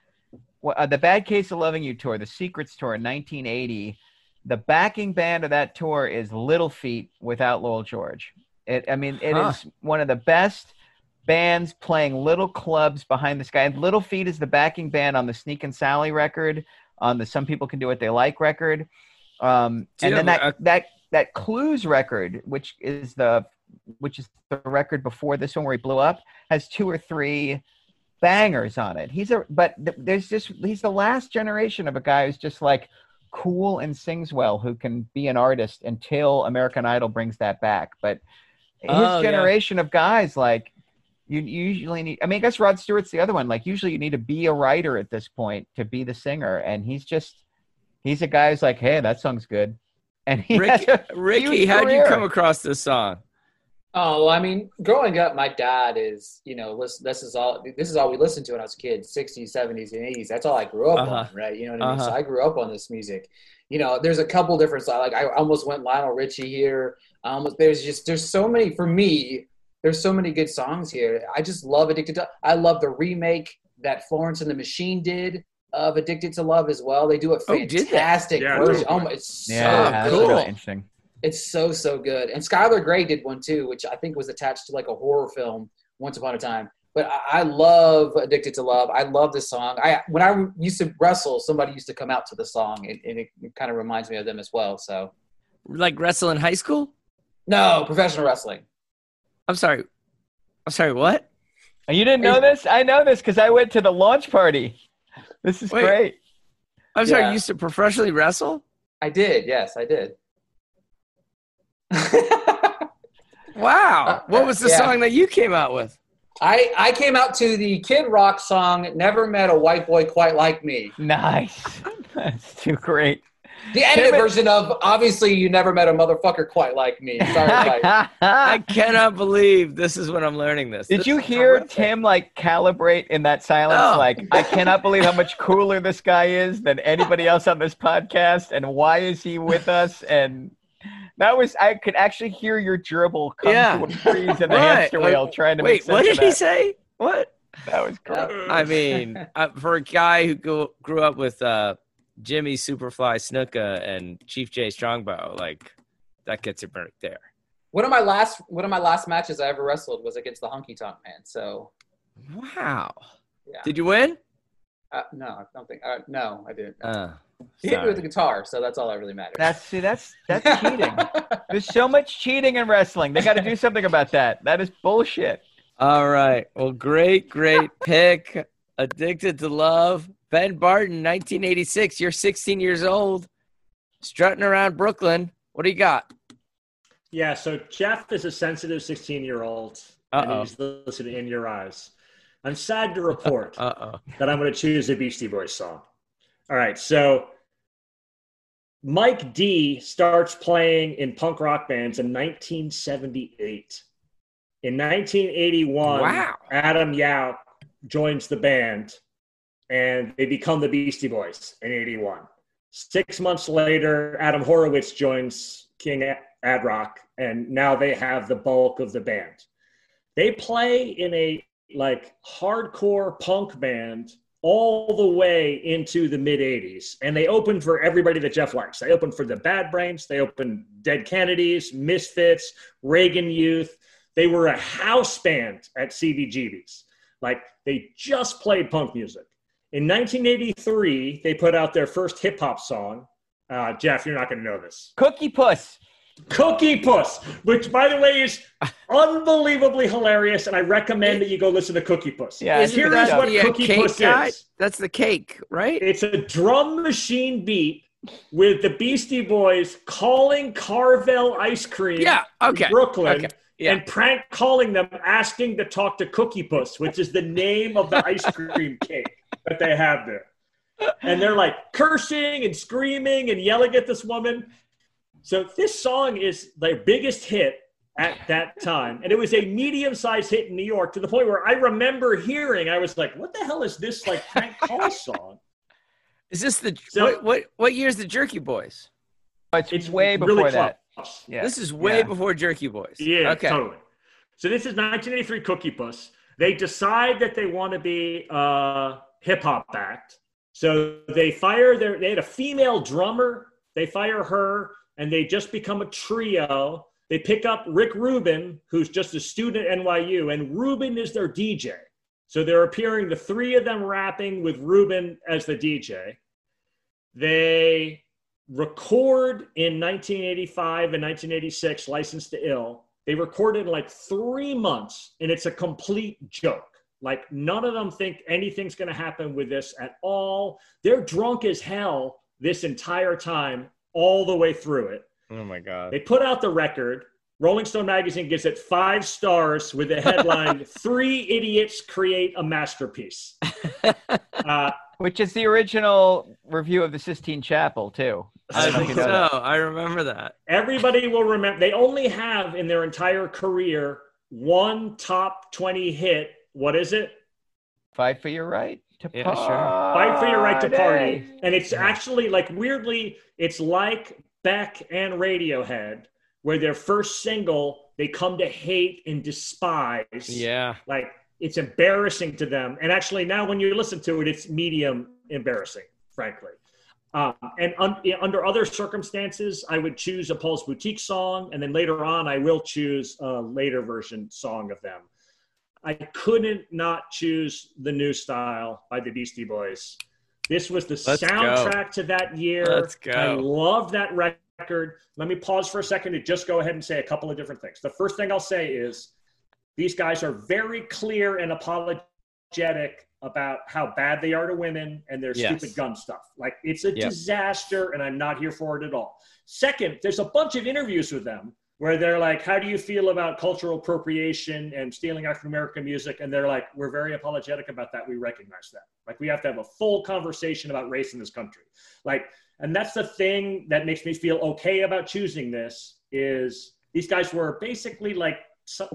uh, the Bad Case of Loving You tour, the Secrets tour in 1980. The backing band of that tour is Little Feat without Lowell George. It, I mean, it is Huh. one of the best bands playing little clubs behind this guy. Little Feat is the backing band on the Sneak and Sally record, on the Some People Can Do What They Like record. Um, and then that, that that Clues record, which is the which is the record before this one where he blew up, has two or three bangers on it. He's a but th- there's just he's the last generation of a guy who's just like cool and sings well who can be an artist until American Idol brings that back. But his Oh, yeah. generation of guys like you you usually need I mean I guess Rod Stewart's the other one. Like usually you need to be a writer at this point to be the singer and he's just he's a guy who's like, Hey, that song's good. And he has Ricky, Ricky how'd you come across this song? Oh, well, I mean, growing up, my dad is, you know, listen, this is all this is all we listened to when I was a kid, 60s, 70s, and 80s. That's all I grew up Uh-huh. on, right? You know what I mean? So Uh-huh. I grew up on this music. You know, there's a couple different like I almost went Lionel Richie here. I almost there's just there's so many for me. There's so many good songs here. I just love Addicted to. I love the remake that Florence and the Machine did of Addicted to Love as well. They do a Oh, fantastic Yeah, version. totally. Oh my, it's so Yeah, that's good. really interesting. It's so so good. And Skylar Grey did one too, which I think was attached to like a horror film once upon a time. But I, I love Addicted to Love. I love this song. I when I used to wrestle, somebody used to come out to the song, and, and it, it kind of reminds me of them as well. So Like wrestle in high school? no professional wrestling. I'm sorry. I'm sorry, what? You didn't know this? I know this because I went to the launch party. This is Wait. great. I'm sorry, Yeah. you used to professionally wrestle? I did. Yes, I did. Wow. Uh, what was the yeah. song that you came out with? I I came out to the Kid Rock song "Never Met a White Boy Quite Like Me." Nice. That's too great. The edited Tim- version of obviously you never met a motherfucker quite like me. Sorry, I cannot believe this is when I'm learning this. Did This you hear terrific. Tim like calibrate in that silence? No. Like, I cannot believe how much cooler this guy is than anybody else on this podcast, and why is he with us? And that was I could actually hear your gerbil come Yeah. to a freeze in the Right. hamster wheel trying to Wait, make what did of he say? What? That was great. I mean, uh, for a guy who go, grew up with uh, Jimmy Superfly Snuka and Chief Jay Strongbow, like that gets it right there. One of my last one of my last matches I ever wrestled was against the Honky Tonk Man. So Wow. yeah, Did you win? uh, no, I don't think. Uh, no, I didn't. Uh, he hit me with sorry. the guitar, so that's all that really matters. That's see, that's that's cheating. There's so much cheating in wrestling. They got to do something about that. That is bullshit. All right. Well, great, great pick. Addicted to Love. Ben Barton, 1986. You're 16 years old, strutting around Brooklyn. What do you got? Yeah, so Jeff is a sensitive 16 year old, and he's listening in your eyes. I'm sad to report Uh oh. that I'm going to choose a Beastie Boys song. All right, so Mike D starts playing in punk rock bands in 1978. In 1981, Wow. Adam Yauch joins the band and they become the Beastie Boys in 81. Six months later, Adam Horovitz joins King Ad Rock, and now they have the bulk of the band. They play in a like hardcore punk band all the way into the mid 80s, and they opened for everybody that Jeff likes. They opened for the Bad Brains, they opened Dead Kennedys, Misfits, Reagan Youth. They were a house band at CBGB's. Like they just played punk music. In 1983, they put out their first hip hop song. Uh, Jeff, you're not going to know this. Cookie Puss. Cookie Puss, which by the way is unbelievably hilarious, and I recommend that you go listen to Cookie Puss. Yeah, Isn't Here that is what the Cookie cake Puss guy? is. That's the cake, right? It's a drum machine beat with the Beastie Boys calling Carvel ice cream Yeah. in Okay. Brooklyn Okay. Yeah. and prank calling them asking to talk to Cookie Puss, which is the name of the ice cream cake that they have there. And they're like cursing and screaming and yelling at this woman. So this song is their biggest hit at that time. And it was a medium-sized hit in New York to the point where I remember hearing, I was like, what the hell is this like Frank call song? Is this the So- what, what? What year's the Jerky Boys? It's, It's way before really that. Yeah. This is way Yeah. before Jerky Boys. Yeah, Okay. totally. So this is 1983 Cookie Puss. They decide that they want to be a hip hop act. So they fire their. They had a female drummer. They fire her, and they just become a trio. They pick up Rick Rubin, who's just a student at NYU, and Rubin is their DJ. So they're appearing, the three of them rapping with Rubin as the DJ. They record in 1985 and 1986, Licensed to Ill. They recorded in like three months, and it's a complete joke. Like, none of them think anything's going to happen with this at all. They're drunk as hell this entire time, all the way through it. Oh my god. They put out the record. Rolling Stone magazine gives it five stars with the headline Three Idiots Create a Masterpiece. Uh, Which is the original review of the Sistine Chapel, too. I don't know think so. that. I remember that. everybody will remember, they only have in their entire career one top 20 hit. What is it? Fight for your right to Yeah, sure. Fight for your right to party. Party. And it's actually like weirdly, it's like Beck and Radiohead, where their first single they come to hate and despise. Yeah. Like it's embarrassing to them. And actually, now when you listen to it, it's medium embarrassing, frankly. Um, and un- under other circumstances, I would choose a Paul's Boutique song, and then later on, I will choose a later version song of them. I couldn't not choose the new style by the Beastie Boys. This was the Let's go. soundtrack to that year. Let's go. I love that record. Let me pause for a second to just go ahead and say a couple of different things. The first thing I'll say is these guys are very clear and apologetic about how bad they are to women and their Yes. stupid gun stuff. Like it's a Yep. disaster, and I'm not here for it at all. Second, there's a bunch of interviews with them where they're like, "How do you feel about cultural appropriation and stealing African American music?" And they're like, "We're very apologetic about that. We recognize that. Like we have to have a full conversation about race in this country." Like, and that's the thing that makes me feel okay about choosing this is these guys were basically like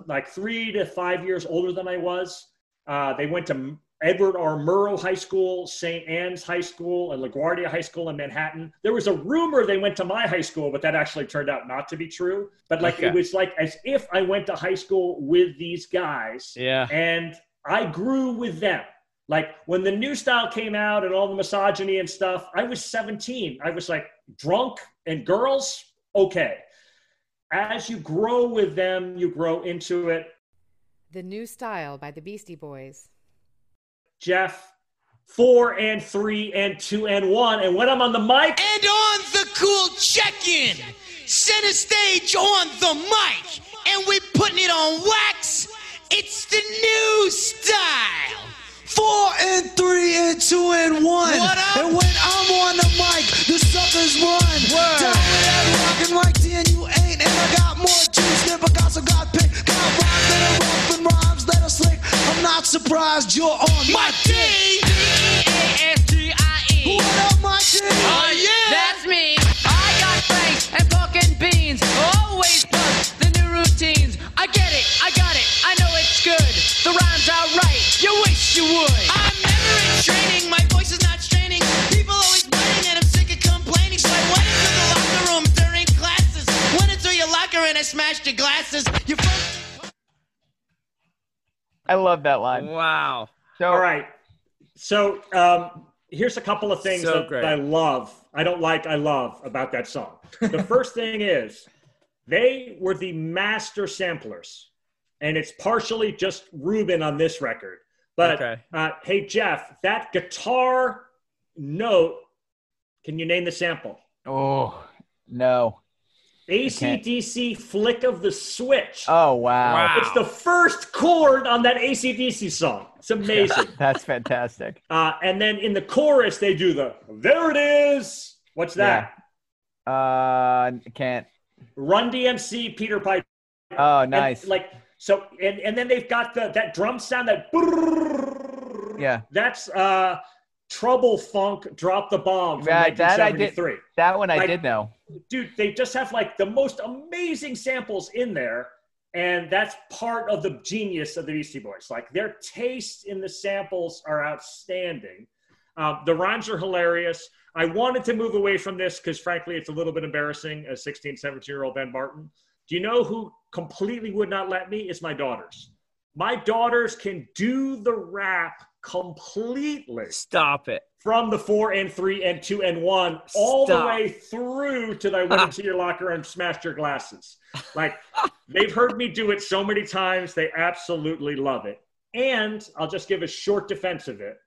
like three to five years older than I was. Uh, they went to Edward R. Murrow High School, St. Anne's High School, and LaGuardia High School in Manhattan. There was a rumor they went to my high school, but that actually turned out not to be true. But like Okay. it was like as if I went to high school with these guys, Yeah. and I grew with them. Like when the new style came out and all the misogyny and stuff, I was 17. I was like drunk and girls, okay. As you grow with them, you grow into it. The New Style by the Beastie Boys. Jeff, four and three and two and one. And when I'm on the mic, And on the cool check-in, center stage on the mic, and we're putting it on wax. It's the new style. Four and three and two and one. What up? And when I'm on the mic, the suckers run. Down with that rockin' like ten, you ain't. And I got more juice than Picasso got pick. Got rhymes that are rough and rhymes that are slick. I'm not surprised you're on my dick. D-A-S-T-I-E. What up, my dick? Oh yeah, that's me. I got franks and pork and beans. Always plus the new routines. I get it, I got it, I know it's good. The rhymes are right. You wish you would. I'm never in training, my voice is not straining. People always whining and I'm sick of complaining. So I went into the locker room during classes. Went into your locker and I smashed your glasses. You I love that line. Wow. So, all right. So um, here's a couple of things So that, that I love. I don't like, I love about that song. The first thing is they were the master samplers, and it's partially just Rubin on this record. But Okay. uh, hey, Jeff, that guitar note, can you name the sample? Oh, no. Can't. ACDC Flick of the Switch. Oh, wow. It's the first chord on that ACDC song. It's amazing. That's fantastic. Uh, and then in the chorus, they do the "There it is." What's that? Uh, can't. Run DMC, Peter Piper. Oh, And, nice. like so, and and then they've got the that drum sound that. Yeah. That's uh, Trouble Funk. Drop the bomb from Right, that I did. 1973. That one I Like, did know. Dude, they just have like the most amazing samples in there. And that's part of the genius of the Beastie Boys. Like their taste in the samples are outstanding. Um, the rhymes are hilarious. I wanted to move away from this because, frankly, it's a little bit embarrassing as 16, 17 year old Ben Barton. Do you know who completely would not let me? It's my daughters. My daughters can do the rap completely. Stop it. From the four and three and two and one, all Stop. the way through to they went into your locker and smashed your glasses. Like they've heard me do it so many times, they absolutely love it. And I'll just give a short defense of it.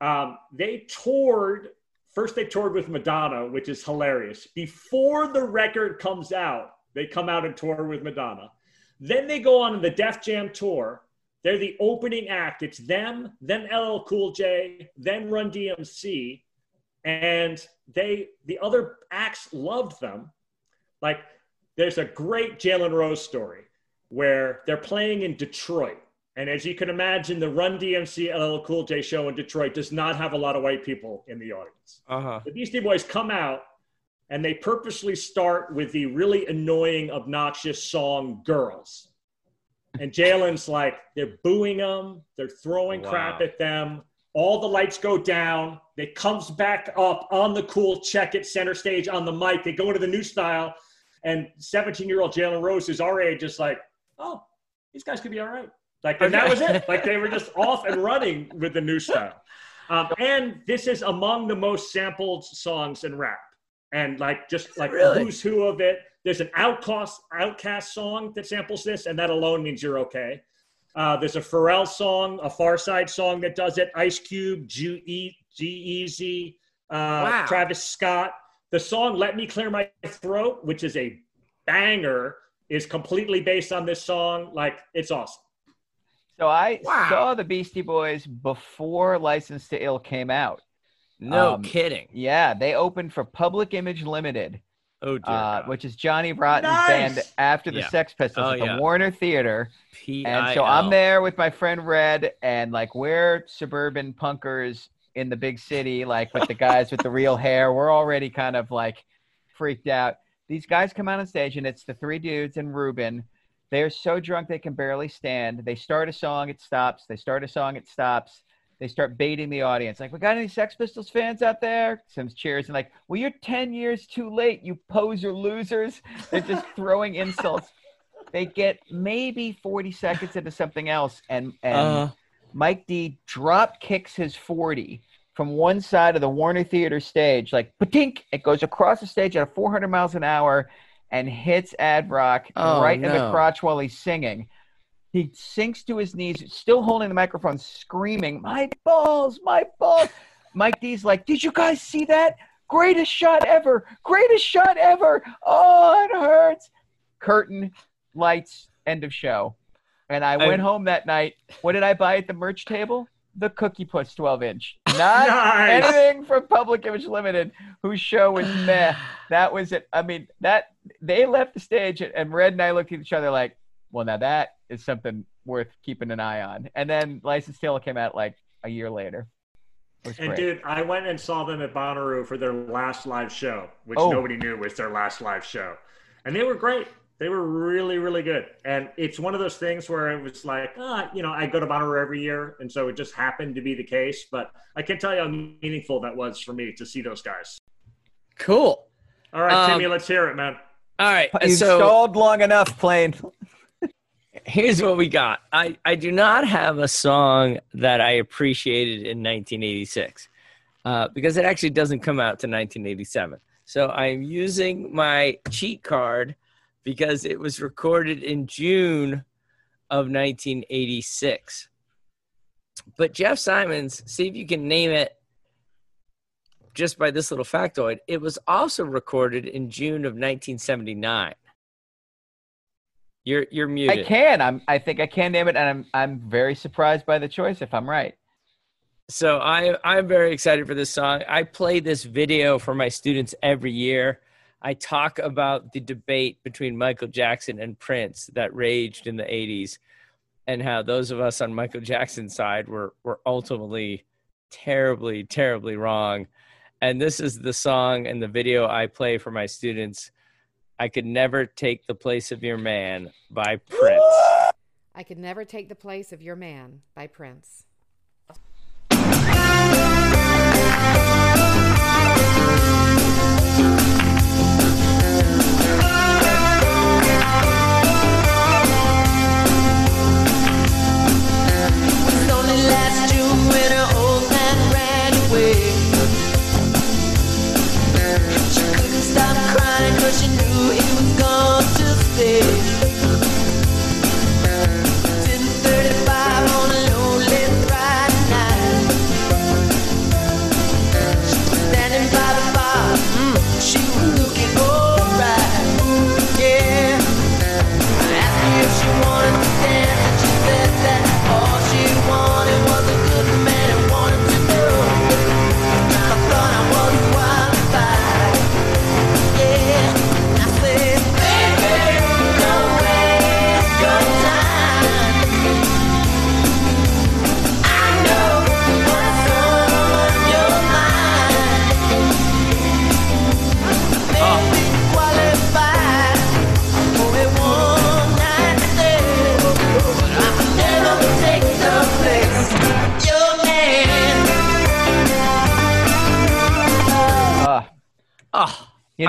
Um, they toured first. They toured with Madonna, which is hilarious. Before the record comes out, they come out and tour with Madonna. Then they go on the Def Jam tour. They're the opening act. It's them, then LL Cool J, then Run DMC, and they the other acts loved them. Like there's a great Jalen Rose story where they're playing in Detroit. And as you can imagine, the Run DMC LL Cool J show in Detroit does not have a lot of white people in the audience. Uh-huh. The Beastie Boys come out and they purposely start with the really annoying, obnoxious song Girls. And Jalen's like, they're booing them, they're throwing crap at them. All the lights go down. They comes back up on the cool check it center stage on the mic. They go into the new style, and 17 year old Jalen Rose, who's our age, is like, oh, these guys could be all right. Like, and that was it. Like, they were just off and running with the new style. Um, and this is among the most sampled songs in rap. And like, just like Really? who's who of it. There's an OutKast OutKast song that samples this, and that alone means you're okay. Uh, there's a Pharrell song, a Pharcyde song that does it. Ice Cube, G Easy, uh, Wow. Travis Scott. The song "Let Me Clear My Throat," which is a banger, is completely based on this song. Like it's awesome. So I Wow. saw the Beastie Boys before License to Ill came out. No Um, kidding. Yeah, they opened for Public Image Limited, Oh dear. uh, God. which is Johnny Rotten's Nice! band after the Yeah. Sex Pistols Oh, at the yeah. Warner Theater. And so I'm there with my friend Red, and like we're suburban punkers in the big city, like with the guys with the real hair. We're already kind of like freaked out. These guys come out on stage, and it's the three dudes and Rubin. They are so drunk they can barely stand. They start a song, it stops. They start a song, it stops. They start baiting the audience. Like, we got any Sex Pistols fans out there? Some cheers and like, well, you're 10 years too late, you poser losers. They're just throwing insults. They get maybe 40 seconds into something else, and and Uh, Mike D drop kicks his 40 from one side of the Warner Theater stage, like patink, it goes across the stage at 400 miles an hour and hits Ad Rock Oh, right in the crotch while he's singing. He sinks to his knees, still holding the microphone, screaming, My balls, my balls. Mike D's like, Did you guys see that? Greatest shot ever, greatest shot ever. Oh, it hurts. Curtain, lights, end of show. And I I- went home that night. What did I buy at the merch table? The Cookie Puss 12 inch. Not Nice. anything from Public Image Limited, whose show was meh. That was it. I mean, that they left the stage, and Red and I looked at each other like, well, now that is something worth keeping an eye on. And then License to Ill came out like a year later. And great. dude, I went and saw them at Bonnaroo for their last live show, which Oh. nobody knew was their last live show. And they were great. They were really, really good. And it's one of those things where it was like, ah, you know, I go to Bonnaroo every year, and so it just happened to be the case. But I can tell you how meaningful that was for me to see those guys. cool. All right, Um, Timmy, let's hear it, man. All right. you so stalled long enough playing. Here's what we got. I, I do not have a song that I appreciated in 1986 uh, because it actually doesn't come out to 1987. So I'm using my cheat card because it was recorded in June of 1986. But Jeff Simons, see if you can name it just by this little factoid. It was also recorded in June of 1979. You're you're muted. I can. I'm. I think I can name it, and I'm. I'm very surprised by the choice. If I'm right. So I I'm very excited for this song. I play this video for my students every year. I talk about the debate between Michael Jackson and Prince that raged in the 80s and how those of us on Michael Jackson's side were were ultimately terribly terribly wrong. And this is the song and the video I play for my students. I could never take the place of your man by Prince. I could never take the place of your man by Prince. say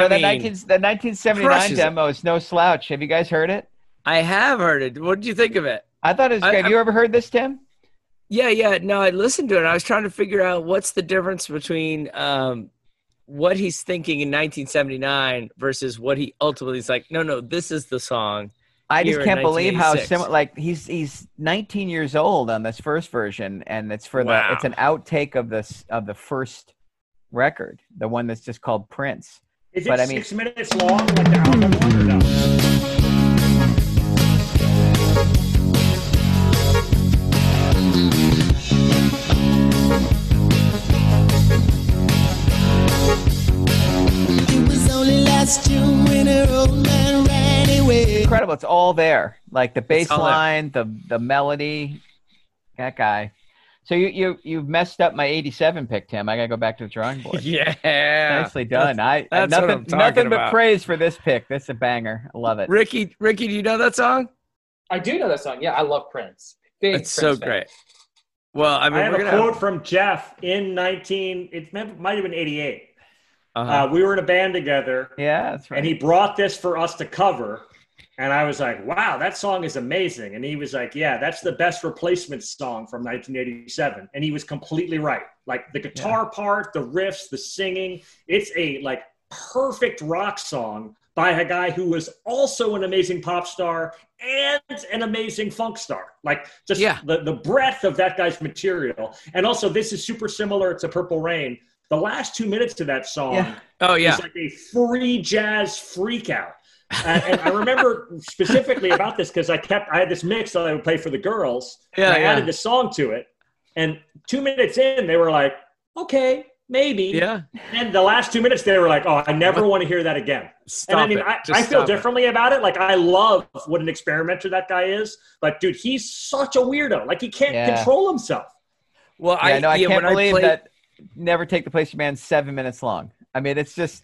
know that mean, 19 the 1979 crushes demo is no slouch. Have you guys heard it? I have heard it. What did you think of it? I thought it was I- great. Have I- you ever heard this, Tim? Yeah, yeah. No, I listened to it. And I was trying to figure out what's the difference between um, what he's thinking in 1979 versus what he ultimately is like. No, no, this is the song. I just can't believe how similar. Like he's he's 19 years old on this first version, and it's for Wow. the it's an outtake of this of the first record, the one that's just called Prince. Is it But I mean- six minutes long, like the album one, or no? It was only last June when her old man ran away. Incredible! It's all there, like the bass It's all there. line, the the melody. That guy. So you you you've messed up my 87 pick, Tim. I gotta go back to the drawing board. Yeah. Nicely done. I that's what nothing I'm talking nothing but about. praise for this pick. This is a banger. I love it. Ricky, Ricky, do you know that song? I do know that song. Yeah, I love Prince. Big It's Prince so fan. great. Well, I I, have a gonna quote from Jeff in 19. It might might have been 88. uh-huh. Uh, we were in a band together, Yeah, that's right. and he brought this for us to cover. And I was like, wow, that song is amazing. And he was like, yeah, that's the best replacement song from 1987. And he was completely right. Like the guitar part, the riffs, the singing, it's a like perfect rock song by a guy who was also an amazing pop star and an amazing funk star. Like just Yeah. the, the breadth of that guy's material. And also, this is super similar to Purple Rain. The last two minutes of that song Yeah. oh yeah, it's like a free jazz freak out. and, and I remember specifically about this because I kept I had this mix that I would play for the girls. Yeah, and I yeah. added the song to it, and two minutes in, they were like, "Okay, maybe." yeah. And the last two minutes, they were like, "Oh, I never want to hear that again." Stop and I mean, it. I, I feel stop it. differently about it. Like, I love what an experimenter that guy is, but dude, he's such a weirdo. Like, he can't Yeah. control himself. Well, Yeah, I no, I yeah, can't when believe played- that Never Take the Place of Man seven minutes long. I mean, it's just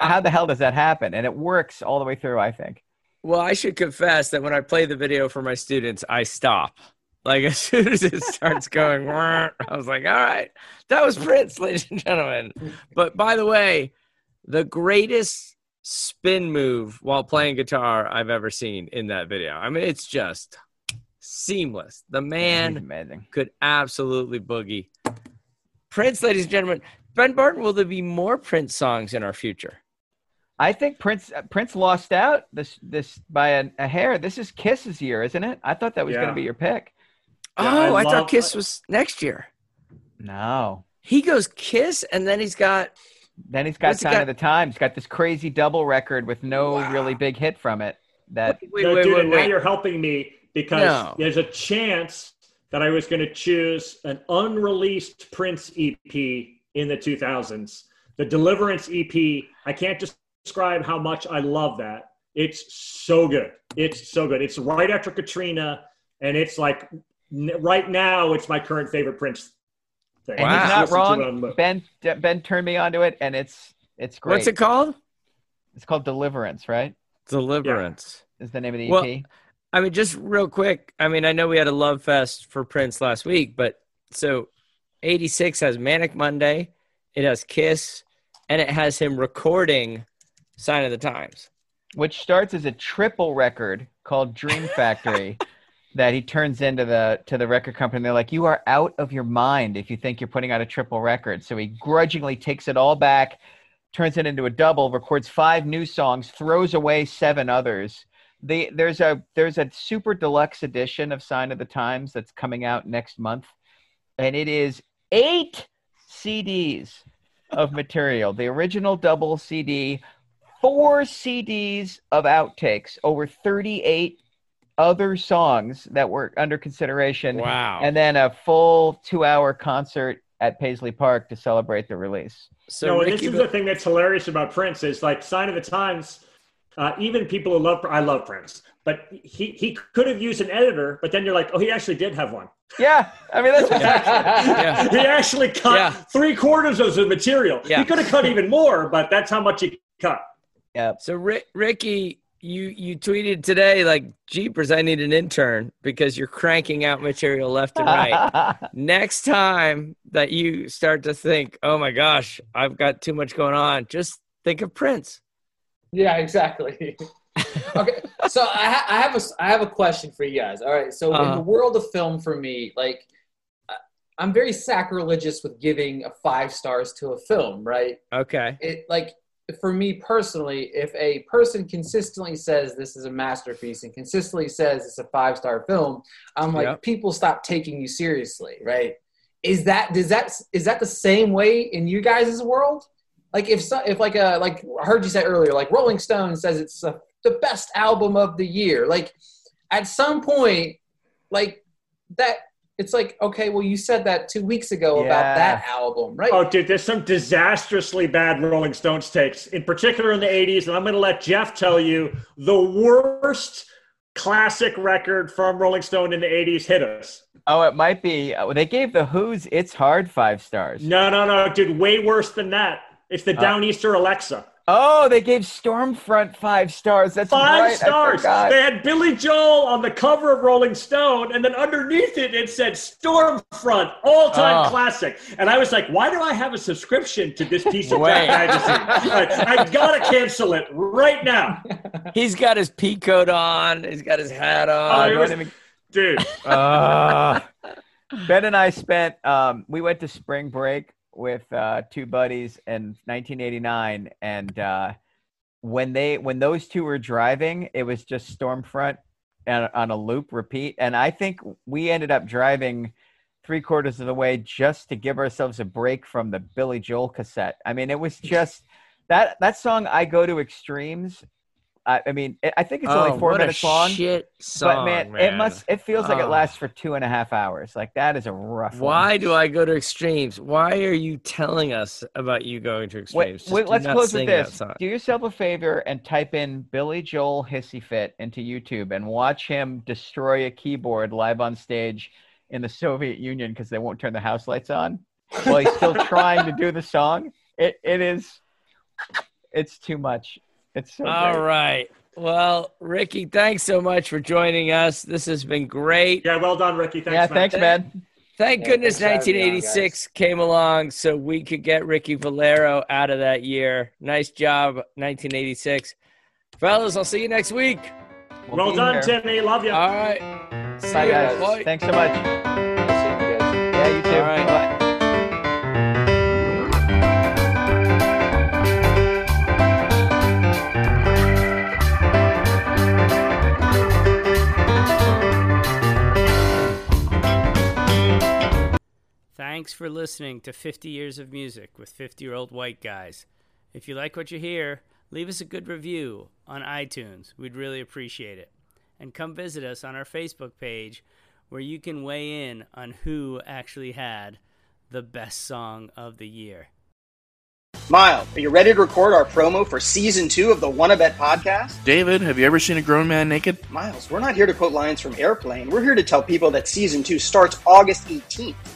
how the hell does that happen? And it works all the way through. I think. Well, I should confess that when I play the video for my students, I stop. Like as soon as it starts going, I was like, "All right, that was Prince, ladies and gentlemen." But by the way, the greatest spin move while playing guitar I've ever seen in that video. I mean, it's just seamless. The man could absolutely boogie. Prince, ladies and gentlemen, Ben Barton, will there be more Prince songs in our future? I think Prince uh, Prince lost out this this by a, a hair. This is Kiss's year, isn't it? I thought that was going to be your pick. Yeah, oh, I I, thought love- Kiss was next year. No. He goes Kiss, and then he's got Then he's got What's he got? of the Times. He's got this crazy double record with no Wow. really big hit from it. That wait, No, wait, dude, wait, and now you're helping me because No. there's a chance that I was going to choose an unreleased Prince EP in the 2000s. The Deliverance EP, I can't just describe how much I love that. It's so good. It's so good. It's right after Katrina, and it's like n- right now, it's my current favorite Prince thing. and Wow. he's Just not to it wrong. on loop. Ben Ben turned me onto it, and it's it's great. what's it called? It's called Deliverance, right? Deliverance. Is the name of the E Well, EP? I mean, just real quick. I mean, I know we had a love fest for Prince last week, but so 86 has Manic Monday, it has Kiss, and it has him recording Sign of the Times. which starts as a triple record called Dream Factory that he turns into the to the record company. They're like, "You are out of your mind if you think you're putting out a triple record." So he grudgingly takes it all back, turns it into a double, records five new songs, throws away seven others. The, there's a there's a super deluxe edition of Sign of the Times that's coming out next month, and it is eight CDs of material. The original double CD, four CDs of outtakes, over 38 other songs that were under consideration, Wow. and then a full two-hour concert at Paisley Park to celebrate the release. so no, this is Bo- the thing that's hilarious about Prince is like Sign of the Times. Uh, even people who love, I love Prince, but he he could have used an editor, but then you're like, oh, he actually did have one. Yeah, I mean that's Yeah. He actually cut Yeah. three quarters of the material. Yeah. He could have cut even more, but that's how much he cut. Yeah. So Rick, Ricky, you you tweeted today like, "Jeepers, I need an intern because you're cranking out material left and right." Next time that you start to think, "Oh my gosh, I've got too much going on," just think of Prince. Yeah, exactly. okay, so I, ha- I have a I have a question for you guys. All right, so in Uh-huh. the world of film, for me, like I'm very sacrilegious with giving a five stars to a film, right? Okay. It like for me personally, if a person consistently says this is a masterpiece and consistently says it's a five star film, I'm like, Yep. people stop taking you seriously, right? Is that does that is that the same way in you guys' world? Like if so, if like a like I heard you say earlier, like Rolling Stone says it's a, the best album of the year. Like at some point, like that, it's like okay, well you said that two weeks ago Yeah. about that album, right? Oh, dude, there's some disastrously bad Rolling Stones takes, in particular in the 80s. And I'm going to let Jeff tell you the worst classic record from Rolling Stone in the 80s hit us. Oh, it might be. uh, They gave the Who's "It's Hard" five stars. No, no, no, dude, way worse than that. It's the Uh, Downeaster Alexa. Oh, they gave Storm Front five stars. That's Five right. Stars. They had Billy Joel on the cover of Rolling Stone, and then underneath it, it said Storm Front, all time Oh. classic. And I was like, why do I have a subscription to this piece of magazine? I, I gotta cancel it right now. He's got his pea coat on. He's got his hat Oh, on. don't was- even- dude. Uh, ben and I spent. Um, we went to spring break with uh, two buddies in 1989, and uh, when they when those two were driving, it was just Storm Front on, on a loop repeat, and I think we ended up driving three quarters of the way just to give ourselves a break from the Billy Joel cassette. I mean, it was just that that song. I go to extremes. I, I mean, I think it's Oh, only four minutes a long. Shit But song, man, man, it must. It feels like it Oh. lasts for two and a half hours. Like that is a rough. one. Why do I go to extremes? Why are you telling us about you going to extremes? Just wait, let's close with this. Do yourself a favor and type in Billy Joel hissy fit into YouTube and watch him destroy a keyboard live on stage in the Soviet Union because they won't turn the house lights on while he's still trying to do the song. It it is. It's too much. It's so. All great. right. Well, Ricky, thanks so much for joining us. This has been great. Yeah, well done, Ricky. Thanks, yeah, man. thanks, man. Thank Yeah, goodness thanks for having me on, 1986 came along so we could get Ricky Valero out of that year. Nice job, 1986. Fellas, I'll see you next week. We'll Well done, here. Timmy. Love you. All right. See Bye, ya. guys. Bye. Thanks so much. See you guys. Yeah, you too. All right. Bye. Thanks for listening to 50 Years of Music with 50 Year Old White Guys. If you like what you hear, leave us a good review on iTunes. We'd really appreciate it. And come visit us on our Facebook page where you can weigh in on who actually had the best song of the year. Miles, are you ready to record our promo for season two of the Wanna Bet podcast? David, have you ever seen a grown man naked? Miles, we're not here to quote lines from Airplane. We're here to tell people that season two starts August 18th.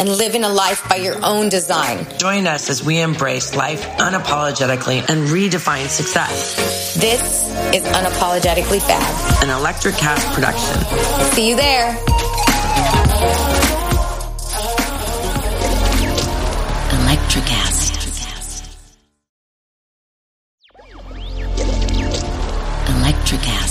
and living a life by your own design. Join us as we embrace life unapologetically and redefine success. This is Unapologetically Fab, An Electric Cast production. See you there. Electricast. Electricast.